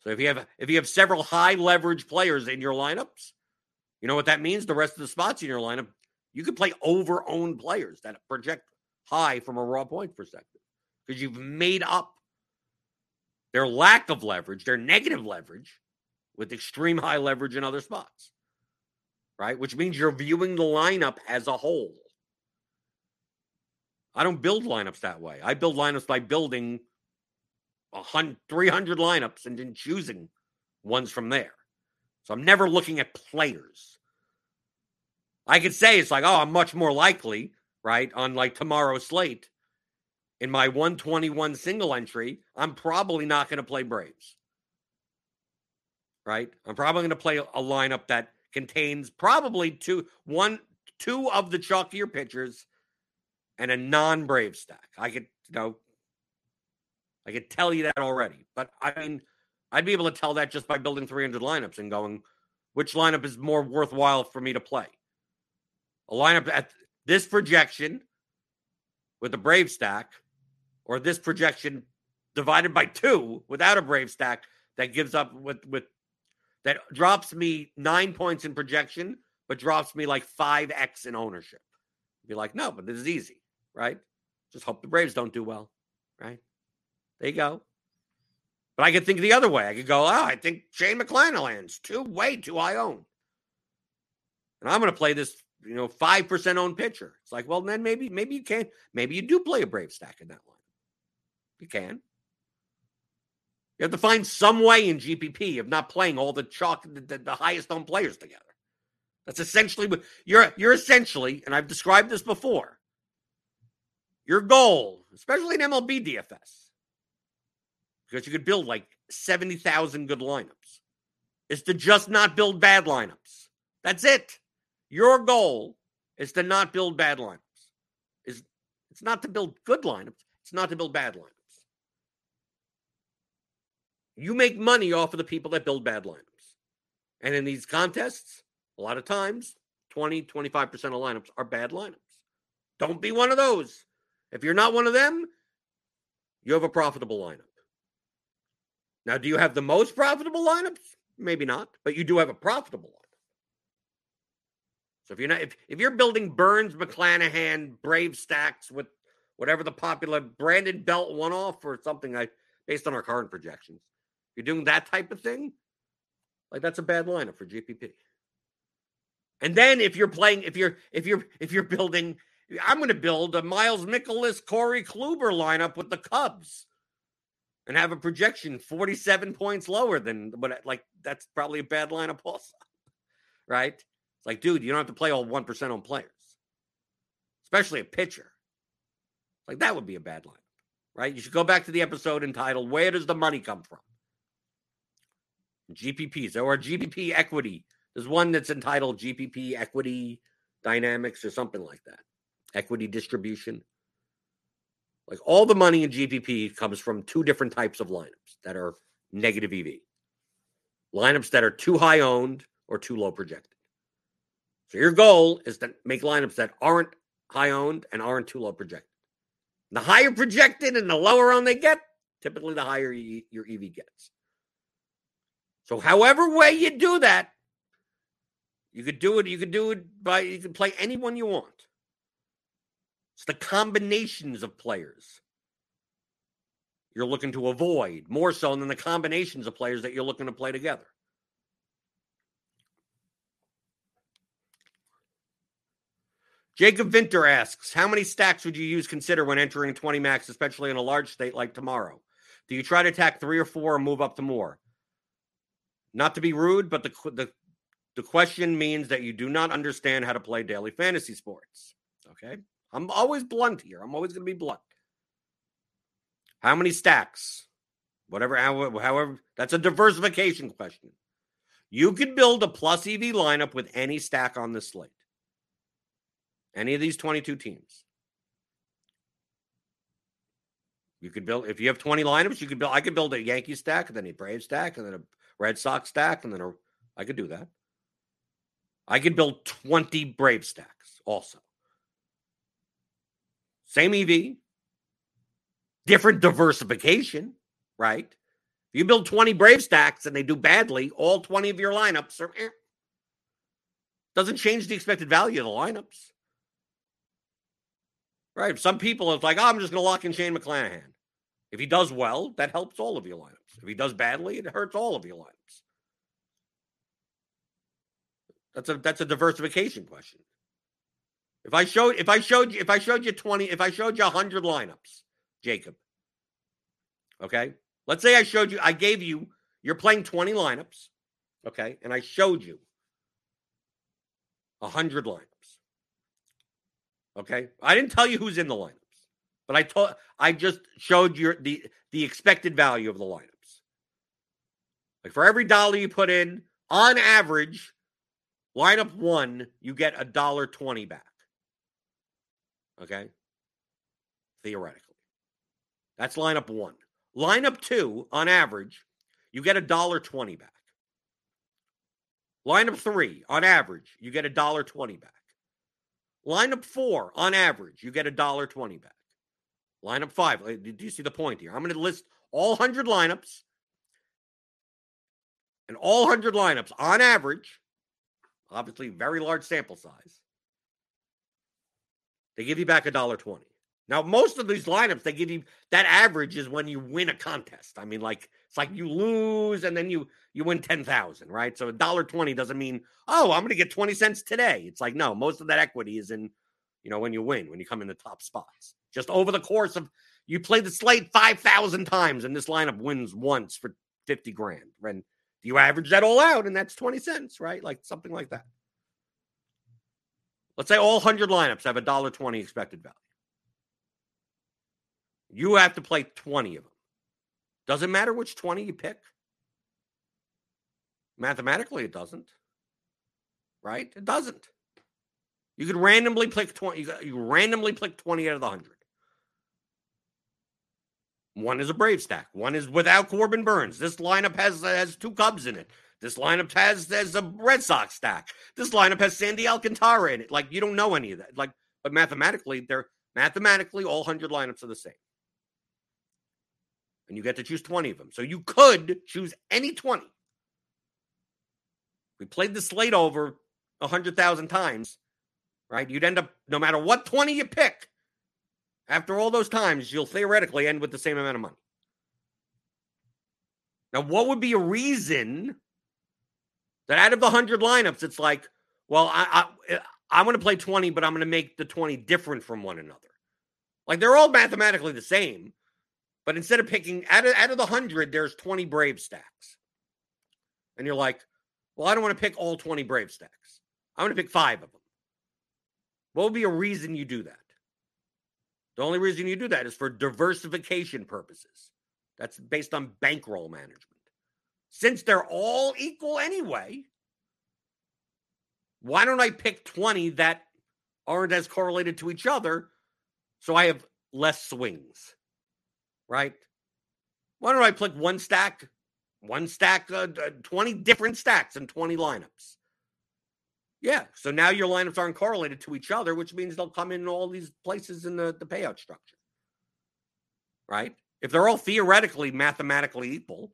So if you have if you have several high leverage players in your lineups, you know what that means? The rest of the spots in your lineup, you could play over owned players that project high from a raw point perspective because you've made up their lack of leverage, their negative leverage with extreme high leverage in other spots right? Which means you're viewing the lineup as a whole. I don't build lineups that way. I build lineups by building 100, 300 lineups and then choosing ones from there. So I'm never looking at players. I could say it's like, oh, I'm much more likely, right? On like tomorrow's slate, in my 121 single entry, I'm probably not going to play Braves. Right? I'm probably going to play a lineup that contains probably two one two of the chalkier pitchers and a non-brave stack. I could you know I could tell you that already. But I mean I'd be able to tell that just by building 300 lineups and going which lineup is more worthwhile for me to play. A lineup at this projection with a brave stack or this projection divided by 2 without a brave stack that gives up with with that drops me nine points in projection, but drops me like 5x in ownership. Be like, no, but this is easy, right? Just hope the Braves don't do well, right? There you go. But I could think the other way. I could go, oh, I think Shane McClanahan's too way too high owned. And I'm going to play this, you know, 5% owned pitcher. It's like, well, then maybe, maybe you can't. maybe you do play a Brave stack in that line. You can. You have to find some way in GPP of not playing all the chalk, the, the highest owned players together. That's essentially what you're. You're essentially, and I've described this before. Your goal especially in MLB DFS, because you could build like 70,000 good lineups, is to just not build bad lineups. That's it. Your goal is to not build bad lineups. Is it's not to build good lineups, it's not to build bad lineups. You make money off of the people that build bad lineups. And in these contests, a lot of times, 20, 25% of lineups are bad lineups. Don't be one of those. If you're not one of them, you have a profitable lineup. Now, do you have the most profitable lineups? Maybe not, but you do have a profitable lineup. So if you're not if, if you're building Burnes, McClanahan, Brave stacks with whatever the popular Brandon Belt one off or something I based on our current projections, you're doing that type of thing, like that's a bad lineup for GPP. And then if you're playing, if you're if you're if you're building, I'm going to build a Miles Mikolas, Corey Kluber lineup with the Cubs, and have a projection 47 points lower than but like that's probably a bad lineup also, (laughs) right? It's like, dude, you don't have to play all one percent on players, especially a pitcher. Like that would be a bad lineup, right? You should go back to the episode entitled "Where Does the Money Come From." GPPs or GPP equity. There's one that's entitled GPP equity dynamics or something like that. Equity distribution. Like all the money in GPP comes from two different types of lineups that are negative EV. Lineups that are too high owned or too low projected. So your goal is to make lineups that aren't high owned and aren't too low projected. The higher projected and the lower owned they get, typically the higher your EV gets. So, however way you do that, you could do it. You could do it by you can play anyone you want. It's the combinations of players you're looking to avoid more so than the combinations of players that you're looking to play together. Jacob Vinter asks, how many stacks would you use consider when entering 20 max, especially in a large state like tomorrow? Do you try to attack three or four or move up to more? Not to be rude, but the the the question means that you do not understand how to play daily fantasy sports. Okay? I'm always blunt here. I'm always going to be blunt. How many stacks? Whatever, however, that's a diversification question. You could build a plus EV lineup with any stack on the slate. Any of these 22 teams. You could build if you have 20 lineups, you could build I could build a Yankee stack and then a Brave stack and then a Red Sox stack, and then a, I could do that. I could build 20 Brave stacks also. Same EV, different diversification, right? If you build 20 Brave stacks and they do badly, all 20 of your lineups are eh. doesn't change the expected value of the lineups. Right. Some people it's like, oh, I'm just gonna lock in Shane McClanahan. If he does well, that helps all of your lineups. If he does badly, it hurts all of your lineups. That's a that's a diversification question. If I showed if I showed you if I showed you 20, if I showed you 100 lineups, Jacob. Okay? Let's say I showed you I gave you you're playing 20 lineups, okay? And I showed you 100 lineups. Okay? I didn't tell you who's in the lineups, but I told I just showed you the the expected value of the lineups. Like for every dollar you put in, on average, lineup one, you get a dollar twenty back. Okay. Theoretically. That's lineup one. Lineup two, on average, you get a dollar twenty back. Lineup three, on average, you get a dollar twenty back. Lineup four, on average, you get a dollar twenty back. Lineup five, do you see the point here? I'm going to list all 100 lineups and all 100 lineups on average, obviously very large sample size, they give you back a dollar 20. Now, most of these lineups, they give you that average is when you win a contest. I mean, like it's like you lose and then you you win 10,000, right? So a dollar 20 doesn't mean, oh, I'm going to get 20 cents today. It's like, no, most of that equity is in, you know, when you win, when you come in the top spots. Just over the course of you play the slate 5,000 times and this lineup wins once for 50 grand. And you average that all out, and that's 20 cents, right? Like something like that. Let's say all 100 lineups have a dollar 20 expected value. You have to play 20 of them. Doesn't matter which 20 you pick. Mathematically, it doesn't. Right? It doesn't. You could randomly pick 20. You, you randomly pick 20 out of the 100. One is a Brave stack. One is without Corbin Burnes. This lineup has has two Cubs in it. This lineup has has a Red Sox stack. This lineup has Sandy Alcantara in it. Like you don't know any of that. Like, but mathematically, they're mathematically all hundred lineups are the same, and you get to choose twenty of them. So you could choose any twenty. We played the slate over hundred thousand times, right? You'd end up no matter what twenty you pick. After all those times, you'll theoretically end with the same amount of money. Now, what would be a reason that out of the 100 lineups, it's like, well, I, I, I'm going to play 20, but I'm going to make the 20 different from one another. Like they're all mathematically the same, but instead of picking out of, out of the 100, there's 20 Brave stacks. And you're like, well, I don't want to pick all 20 Brave stacks. I'm going to pick five of them. What would be a reason you do that? The only reason you do that is for diversification purposes. That's based on bankroll management. Since they're all equal anyway, why don't I pick 20 that aren't as correlated to each other so I have less swings? Right? Why don't I pick one stack, one stack, uh, 20 different stacks and 20 lineups? Yeah. So now your lineups aren't correlated to each other, which means they'll come in all these places in the, the payout structure. Right? If they're all theoretically mathematically equal,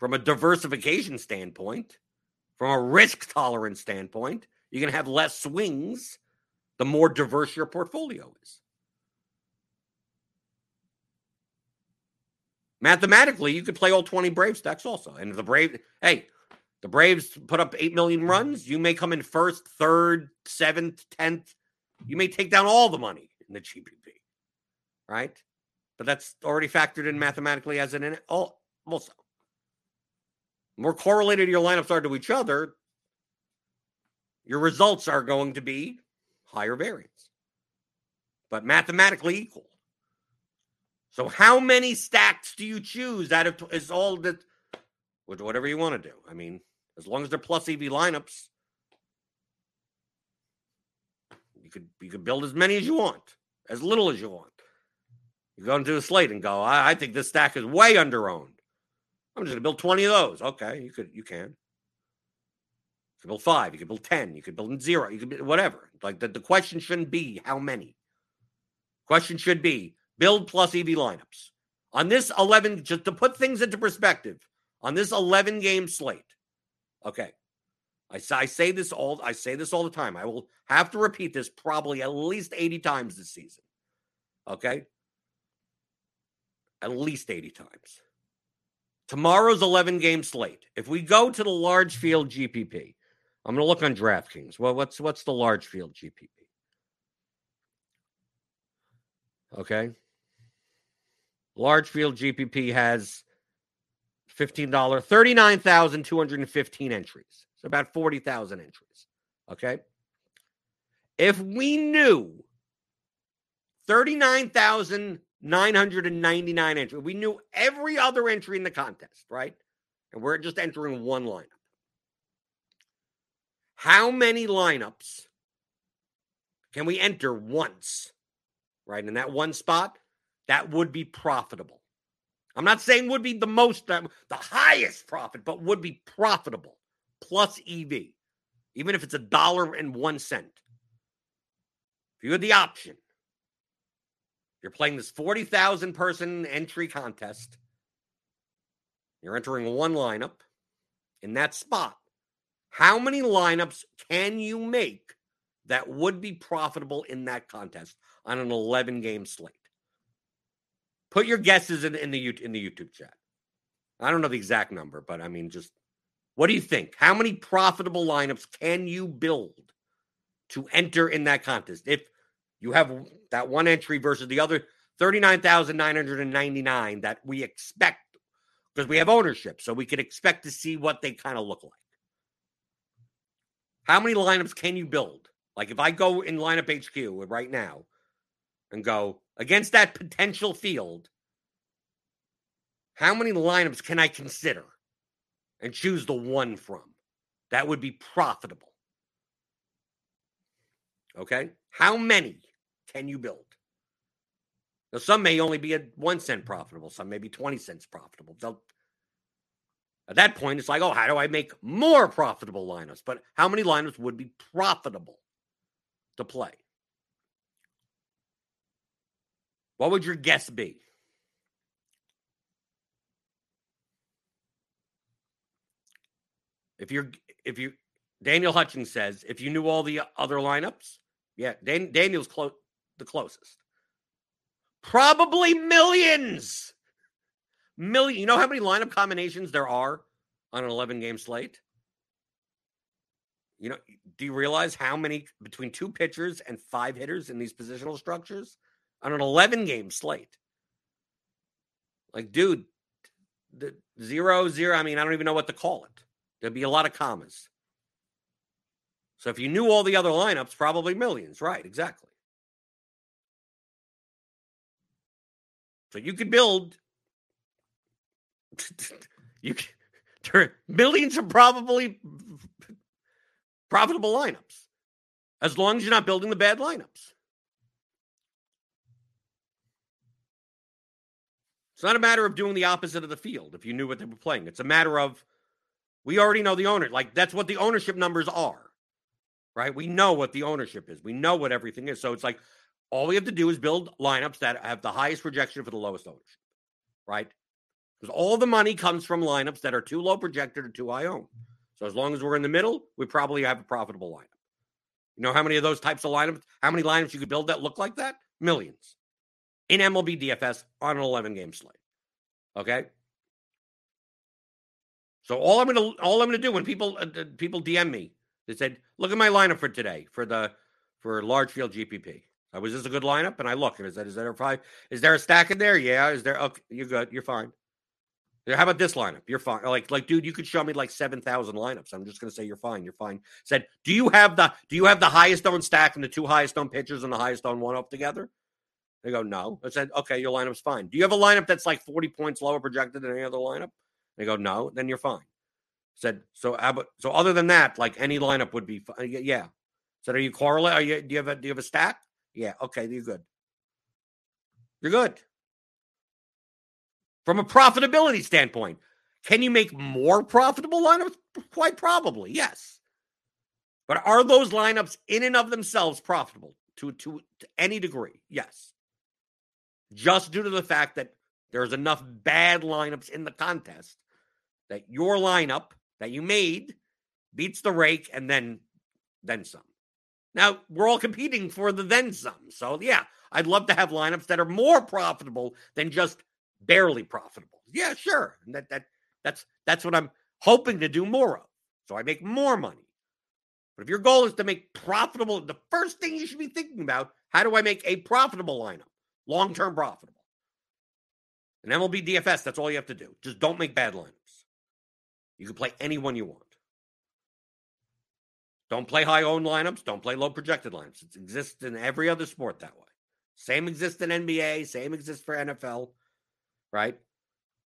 from a diversification standpoint, from a risk tolerance standpoint, you're going to have less swings the more diverse your portfolio is. Mathematically, you could play all 20 Brave stacks also. And the Brave, hey, the Braves put up 8 million runs. You may come in first, third, seventh, 10th. You may take down all the money in the GPP, right? But that's already factored in mathematically as an all also. More correlated your lineups are to each other, your results are going to be higher variance, but mathematically equal. So, how many stacks do you choose out of is all that, whatever you want to do? I mean, as long as they're plus EV lineups, you could you could build as many as you want, as little as you want. You go into a slate and go, I, I think this stack is way underowned. I'm just gonna build 20 of those. Okay, you could you can. You could build five, you could build 10, you could build zero, you could be whatever. Like the, the question shouldn't be how many. Question should be build plus EV lineups. On this 11, just to put things into perspective, on this 11 game slate, Okay. I, I say this all I say this all the time. I will have to repeat this probably at least 80 times this season. Okay? At least 80 times. Tomorrow's 11 game slate. If we go to the large field GPP, I'm going to look on DraftKings. Well, what's what's the large field GPP? Okay. Large field GPP has $15, 39,215 entries. So about 40,000 entries. Okay. If we knew 39,999 entries, we knew every other entry in the contest, right? And we're just entering one lineup. How many lineups can we enter once, right? In that one spot, that would be profitable. I'm not saying would be the most, uh, the highest profit, but would be profitable plus EV, even if it's a dollar and one cent. If you had the option, you're playing this 40,000 person entry contest. You're entering one lineup in that spot. How many lineups can you make that would be profitable in that contest on an 11 game slate? Put your guesses in, in the in the YouTube chat. I don't know the exact number, but I mean, just what do you think? How many profitable lineups can you build to enter in that contest? If you have that one entry versus the other 39,999 that we expect because we have ownership, so we can expect to see what they kind of look like. How many lineups can you build? Like if I go in LineupHQ right now and go against that potential field, how many lineups can I consider and choose the one from? That would be profitable. Okay? How many can you build? Now, some may only be at one cent profitable, some may be 20 cents profitable. They'll, at that point, it's like, oh, how do I make more profitable lineups? But how many lineups would be profitable to play? What would your guess be? If you're, if you, Daniel Hutchings says, if you knew all the other lineups, yeah, Dan, Daniel's close, the closest. Probably millions. Million. You know how many lineup combinations there are on an 11 game slate? You know, do you realize how many between two pitchers and five hitters in these positional structures on an 11 game slate? Like, dude, the zero, zero. I mean, I don't even know what to call it. There'd be a lot of commas. So if you knew all the other lineups, probably millions. Right, exactly. So you could build (laughs) you could, there are millions of probably profitable lineups as long as you're not building the bad lineups. It's not a matter of doing the opposite of the field if you knew what they were playing. It's a matter of we already know the owner. Like that's what the ownership numbers are. Right? We know what the ownership is. We know what everything is. So it's like all we have to do is build lineups that have the highest projection for the lowest ownership, right? Because all the money comes from lineups that are too low projected or too high owned. So as long as we're in the middle, we probably have a profitable lineup. You know how many of those types of lineups, how many lineups you could build that look like that? Millions in MLB DFS on an 11 game slate. Okay. So all I'm gonna all I'm gonna do when people uh, people DM me, they said, "Look at my lineup for today for the for large field GPP." Uh, was this a good lineup? And I look, and is that is there a five? Is there a stack in there? Yeah. Is there? Okay, you're good. You're fine. How about this lineup? You're fine. Like, like, dude, you could show me like seven thousand lineups. I'm just gonna say you're fine. You're fine. Said, do you have the do you have the highest owned stack and the two highest owned pitchers and the highest owned one up together? They go, no. I said, okay, your lineup's fine. Do you have a lineup that's like 40 points lower projected than any other lineup? They go, no. Then you're fine. Said, so so other than that, like any lineup would be, fine. Uh, yeah. Said, are you correlate? Are you do you have a do you have a stack? Yeah, okay, you're good. You're good. From a profitability standpoint, can you make more profitable lineups? Quite probably, yes. But are those lineups in and of themselves profitable to, to, to any degree? Yes. Just due to the fact that there's enough bad lineups in the contest that your lineup that you made beats the rake and then then some. Now, we're all competing for the then some. So, yeah, I'd love to have lineups that are more profitable than just barely profitable. Yeah, sure. And that that that's that's what I'm hoping to do more of. So I make more money. But if your goal is to make profitable, the first thing you should be thinking about, how do I make a profitable lineup? Long-term profitable. And MLB DFS, that's all you have to do. Just don't make bad lineups. You can play anyone you want. Don't play high owned lineups. Don't play low projected lineups. It exists in every other sport that way. Same exists in NBA. Same exists for NFL. Right? If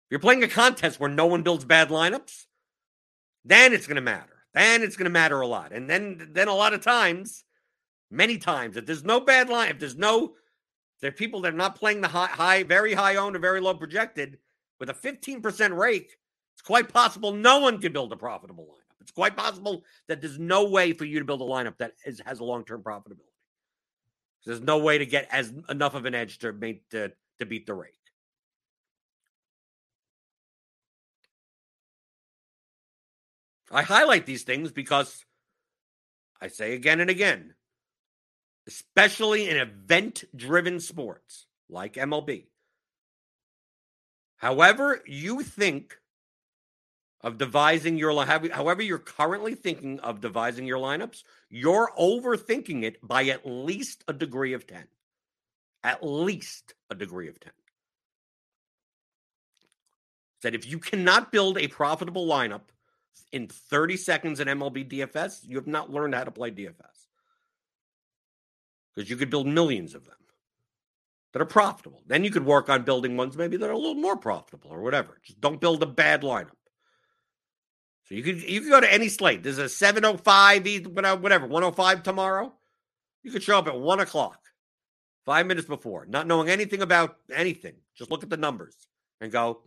you're playing a contest where no one builds bad lineups, then it's going to matter. Then it's going to matter a lot. And then, then a lot of times, many times, if there's no bad line, if there's no, there are people that are not playing the high, high, very high owned or very low projected with a 15% rake, it's quite possible no one can build a profitable lineup. It's quite possible that there's no way for you to build a lineup that is, has a long term profitability. There's no way to get as enough of an edge to make to, to beat the rake. I highlight these things because I say again and again, especially in event driven sports like MLB. However, you think of devising your however you're currently thinking of devising your lineups, you're overthinking it by at least a degree of 10. At least a degree of 10. That if you cannot build a profitable lineup in 30 seconds in MLB DFS, you have not learned how to play DFS. Because you could build millions of them. that are profitable. Then you could work on building ones maybe that are a little more profitable or whatever. Just don't build a bad lineup. So you could you could go to any slate. There's a 705, whatever, 105 tomorrow. You could show up at one o'clock, five minutes before, not knowing anything about anything. Just look at the numbers and go,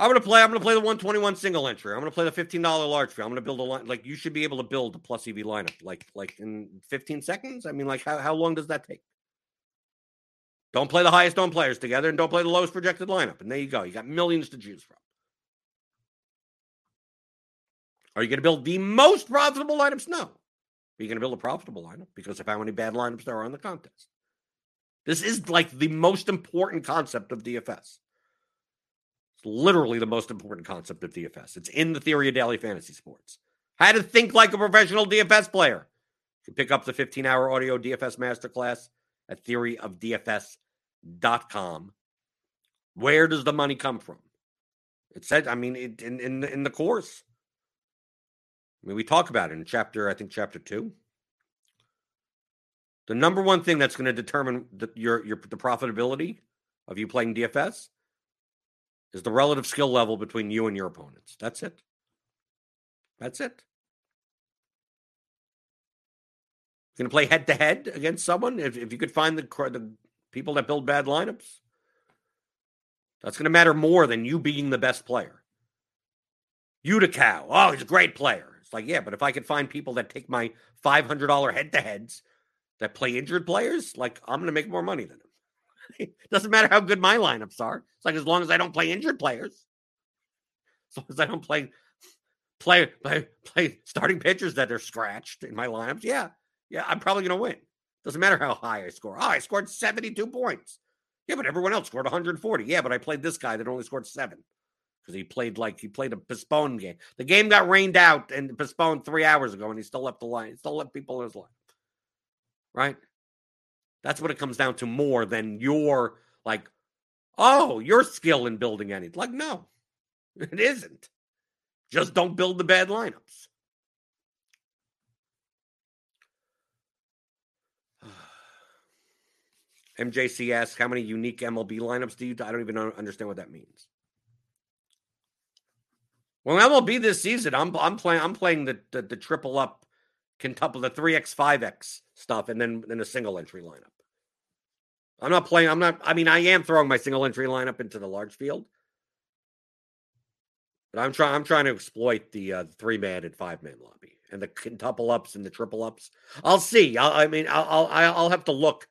I'm gonna play. I'm gonna play the 121 single entry. I'm gonna play the $15 large fee. I'm gonna build a line. Like you should be able to build a plus EV lineup like like in 15 seconds. I mean, like how, how long does that take? Don't play the highest owned players together and don't play the lowest projected lineup. And there you go. You got millions to choose from. Are you going to build the most profitable lineups? No. Are you going to build a profitable lineup because of how many bad lineups there are in the contest? This is like the most important concept of DFS. It's literally the most important concept of DFS. It's in the theory of daily fantasy sports. How to think like a professional DFS player. You can pick up the 15 hour audio DFS masterclass at theoryofdfs.com. Where does the money come from? It said, I mean, it, in, in, in the course. I mean, we talk about it in chapter, I think, chapter two. The number one thing that's going to determine the, your, your, the profitability of you playing DFS is the relative skill level between you and your opponents. That's it. That's it. You're going to play head to head against someone if, if you could find the, the people that build bad lineups. That's going to matter more than you being the best player. Utica, oh, he's a great player. It's like, yeah, but if I could find people that take my $500 head to heads that play injured players, like I'm going to make more money than them. It (laughs) doesn't matter how good my lineups are. It's like as long as I don't play injured players, as long as I don't play play play, play starting pitchers that are scratched in my lineups, yeah, yeah, I'm probably to win. Doesn't matter how high I score. Oh, I scored 72 points. Yeah, but everyone else scored 140. Yeah, but I played this guy that only scored seven because he played like he played a postponed game. The game got rained out and postponed three hours ago, and he still left the line. He still left people in his line. Right? That's what it comes down to more than your like, oh, your skill in building anything. Like, no, it isn't. Just don't build the bad lineups. (sighs) MJC asks, how many unique MLB lineups do you? I don't even understand what that means. Well, MLB this season, I'm I'm playing I'm playing the the, the triple up, quintuple, the three x five x stuff, and then then a single entry lineup. I'm not playing. I'm not. I mean, I am throwing my single entry lineup into the large field, but I'm trying. I'm trying to exploit the uh, three man and five man lobby and the quintuple ups and the triple ups. I'll see. I'll, I mean, I'll, I'll I'll have to look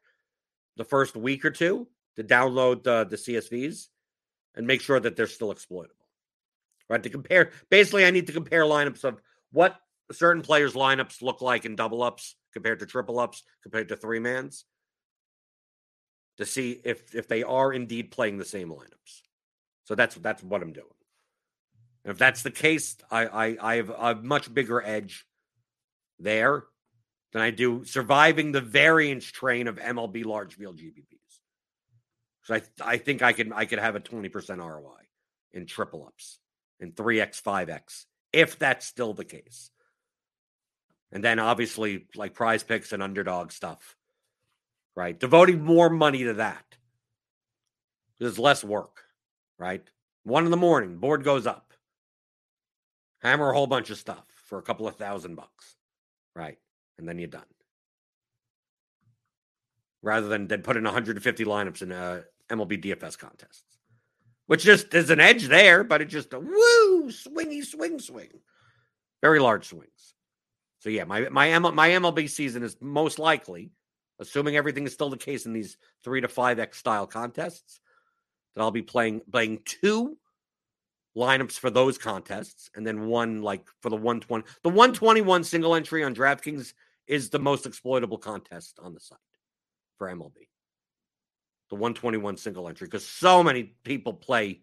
the first week or two to download the, the CSVs and make sure that they're still exploitable. Right? To compare, basically, I need to compare lineups of what certain players' lineups look like in double ups compared to triple ups, compared to three mans, to see if if they are indeed playing the same lineups. So that's that's what I'm doing. And if that's the case, I I, I have a much bigger edge there than I do surviving the variance train of MLB large field GPPs. So I I think I can I could have a 20% ROI in triple ups in 3x 5x if that's still the case. And then obviously like PrizePicks and underdog stuff. Right? Devoting more money to that. There's less work, right? One in the morning, board goes up. Hammer a whole bunch of stuff for a couple of thousand bucks. Right? and then you're done. Rather than, than put in 150 lineups in uh, a MLB DFS contests, which just is an edge there, but it just a woo swingy swing swing, very large swings. So yeah, my my my MLB season is most likely, assuming everything is still the case in these three to five X style contests, that I'll be playing playing two lineups for those contests, and then one like for the 120. The 121 single entry on DraftKings is the most exploitable contest on the site for MLB. The 121 single entry, because so many people play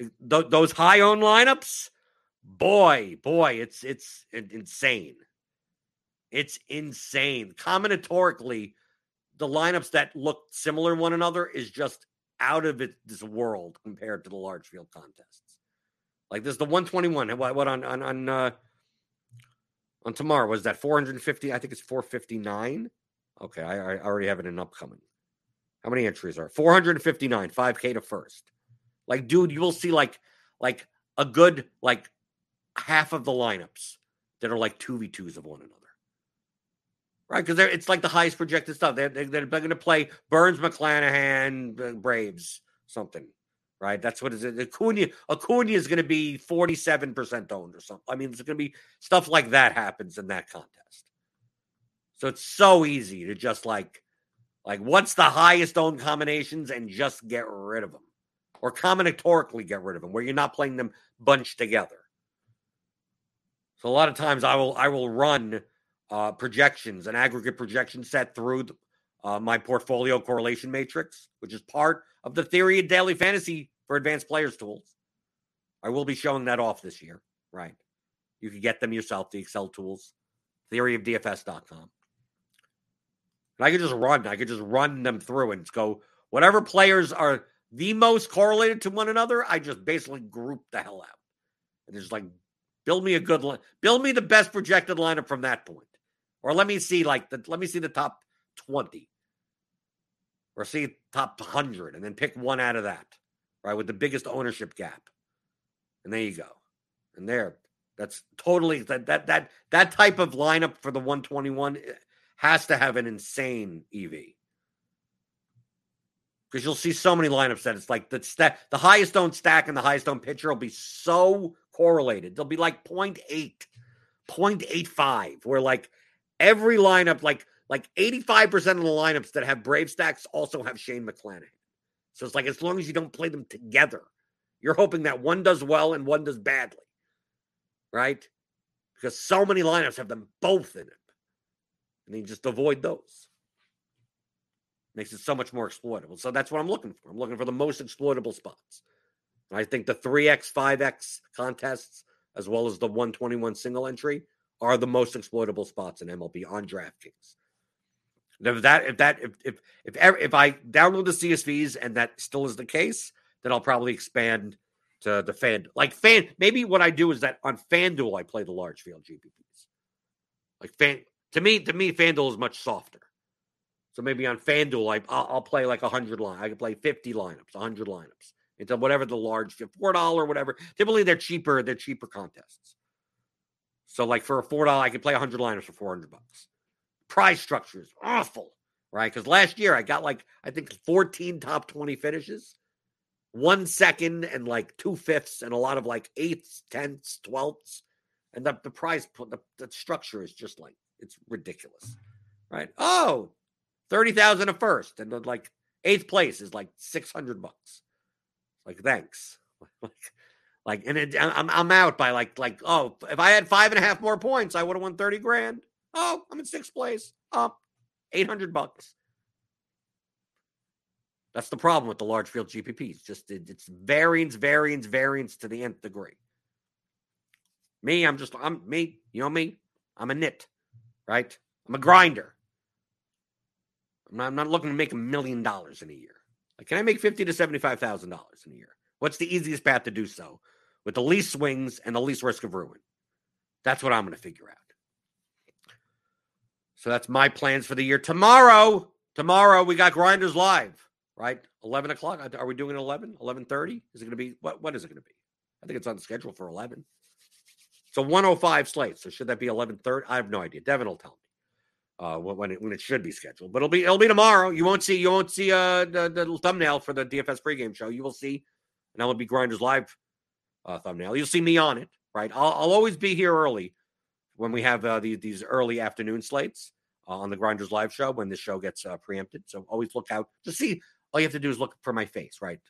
eh, th- those high owned lineups. Boy, boy, it's it's insane. It's insane. Combinatorically, the lineups that look similar to one another is just out of it, this world compared to the large field contests. Like this, the 121. What, what on on on uh, on tomorrow. Was that 450? I think it's 459. Okay, I, I already have it in upcoming. How many entries are 459, 5K to first? Like, dude, you will see like like a good like half of the lineups that are like 2v2s of one another. Right? Because it's like the highest projected stuff. They're, they're, they're going to play Burnes, McClanahan, Braves, something. Right? That's what is it. Acuna, Acuna is going to be 47% owned or something. I mean, it's going to be stuff like that happens in that contest. So it's so easy to just like, like what's the highest owned combinations and just get rid of them or combinatorically get rid of them where you're not playing them bunched together. So a lot of times I will I will run uh, projections, an aggregate projection set through the, uh, my portfolio correlation matrix, which is part of the theory of daily fantasy for advanced players tools. I will be showing that off this year, right? You can get them yourself, the Excel tools, theoryofdfs.com. And I could just run, I could just run them through and go, whatever players are the most correlated to one another, I just basically group the hell out. And just like build me a good line, build me the best projected lineup from that point. Or let me see like the let me see the top 20. Or see top 100 and then pick one out of that. Right with the biggest ownership gap. And there you go. And there that's totally that that that that type of lineup for the 121 eh, has to have an insane EV because you'll see so many lineups that it's like the stack, the highest owned stack and the highest owned pitcher will be so correlated. They'll be like 0. 0.8, 0.85, where like every lineup, like like 85% of the lineups that have Brave stacks also have Shane McClanahan. So it's like as long as you don't play them together, you're hoping that one does well and one does badly. Right? Because so many lineups have them both in it. And you just avoid those. Makes it so much more exploitable. So that's what I'm looking for. I'm looking for the most exploitable spots. I think the 3x, 5x contests, as well as the 121 single entry, are the most exploitable spots in MLB on DraftKings. if that, if that, if if if ever, if I download the CSVs and that still is the case, then I'll probably expand to the fan. Like fan, maybe what I do is that on FanDuel I play the large field GPPs. Like fan, to me, to me, FanDuel is much softer. So maybe on FanDuel, I, I'll, I'll play like 100 line. I can play 50 lineups, 100 lineups into whatever the large four dollar whatever. Typically, they're cheaper. They're cheaper contests. So like for a four dollar, I could play 100 liners for 400 bucks. Prize structure is awful, right? Because last year I got like I think 14 top 20 finishes, one second and like two fifths, and a lot of like eighths, tenths, twelfths, and the the prize the, the structure is just like it's ridiculous, right? Oh, 30,000 a first and like eighth place is like 600 bucks. Like thanks. (laughs) like like and it, I'm I'm out by like like oh if I had five and a half more points I would have won 30 grand. Oh, I'm in sixth place. Up 800 bucks. That's the problem with the large field GPPs. Just it, it's variance, variance, variance to the nth degree. Me, I'm just I'm me. You know me. I'm a nit, right? I'm a grinder. I'm not, I'm not looking to make a million dollars in a year. Like, can I make fifty to seventy-five thousand dollars in a year? What's the easiest path to do so with the least swings and the least risk of ruin? That's what I'm going to figure out. So that's my plans for the year. Tomorrow, tomorrow we got Grinders live, right? Eleven o'clock. Are we doing it 11? 11.30? Is it going to be what? What is it going to be? I think it's on the schedule for eleven. It's a 105 slate. So should that be 11:30? I have no idea. Devin will tell me uh, when it when it should be scheduled. But it'll be it'll be tomorrow. You won't see you won't see uh the, the thumbnail for the DFS pregame show. You will see an be Grinders live uh, thumbnail. You'll see me on it. Right. I'll, I'll always be here early when we have uh, these early afternoon slates uh, on the Grinders live show when this show gets uh, preempted. So always look out. Just see. All you have to do is look for my face. Right.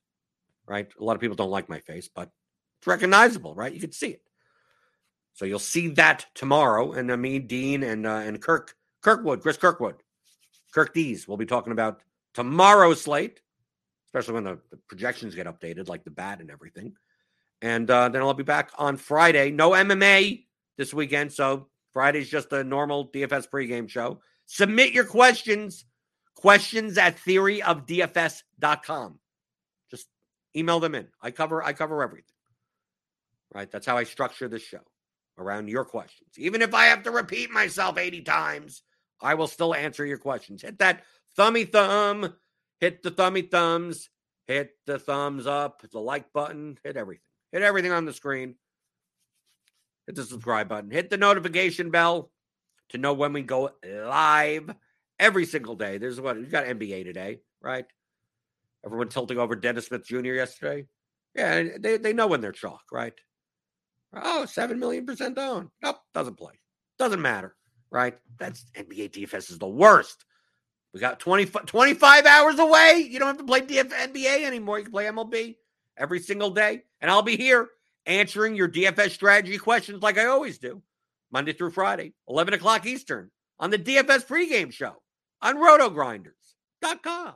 Right. A lot of people don't like my face, but it's recognizable. Right. You can see it. So you'll see that tomorrow, and uh, me, Dean, and uh, and Kirk Kirkwood, Chris Kirkwood, Kirk Dees. We'll be talking about tomorrow's slate, especially when the, the projections get updated, like the bat and everything. And uh, then I'll be back on Friday. No MMA this weekend. So Friday's just a normal DFS pregame show. Submit your questions. Questions at theoryofdfs.com. Just email them in. I cover I cover everything. Right? That's how I structure this show around your questions. Even if I have to repeat myself 80 times, I will still answer your questions. Hit that thummy thumb, hit the thummy thumbs, hit the thumbs up, the like button, hit everything. Hit everything on the screen. Hit the subscribe button. Hit the notification bell to know when we go live every single day. There's what you got NBA today, right? Everyone tilting over Dennis Smith Jr. yesterday. Yeah, they, they know when they're chalk, right? Oh, 7 million percent owned. Nope, doesn't play. Doesn't matter, right? That's NBA DFS is the worst. We got 20, 25 hours away. You don't have to play DF, NBA anymore. You can play MLB every single day. And I'll be here answering your DFS strategy questions like I always do, Monday through Friday, 11 o'clock Eastern on the DFS pregame show on rotogrinders.com.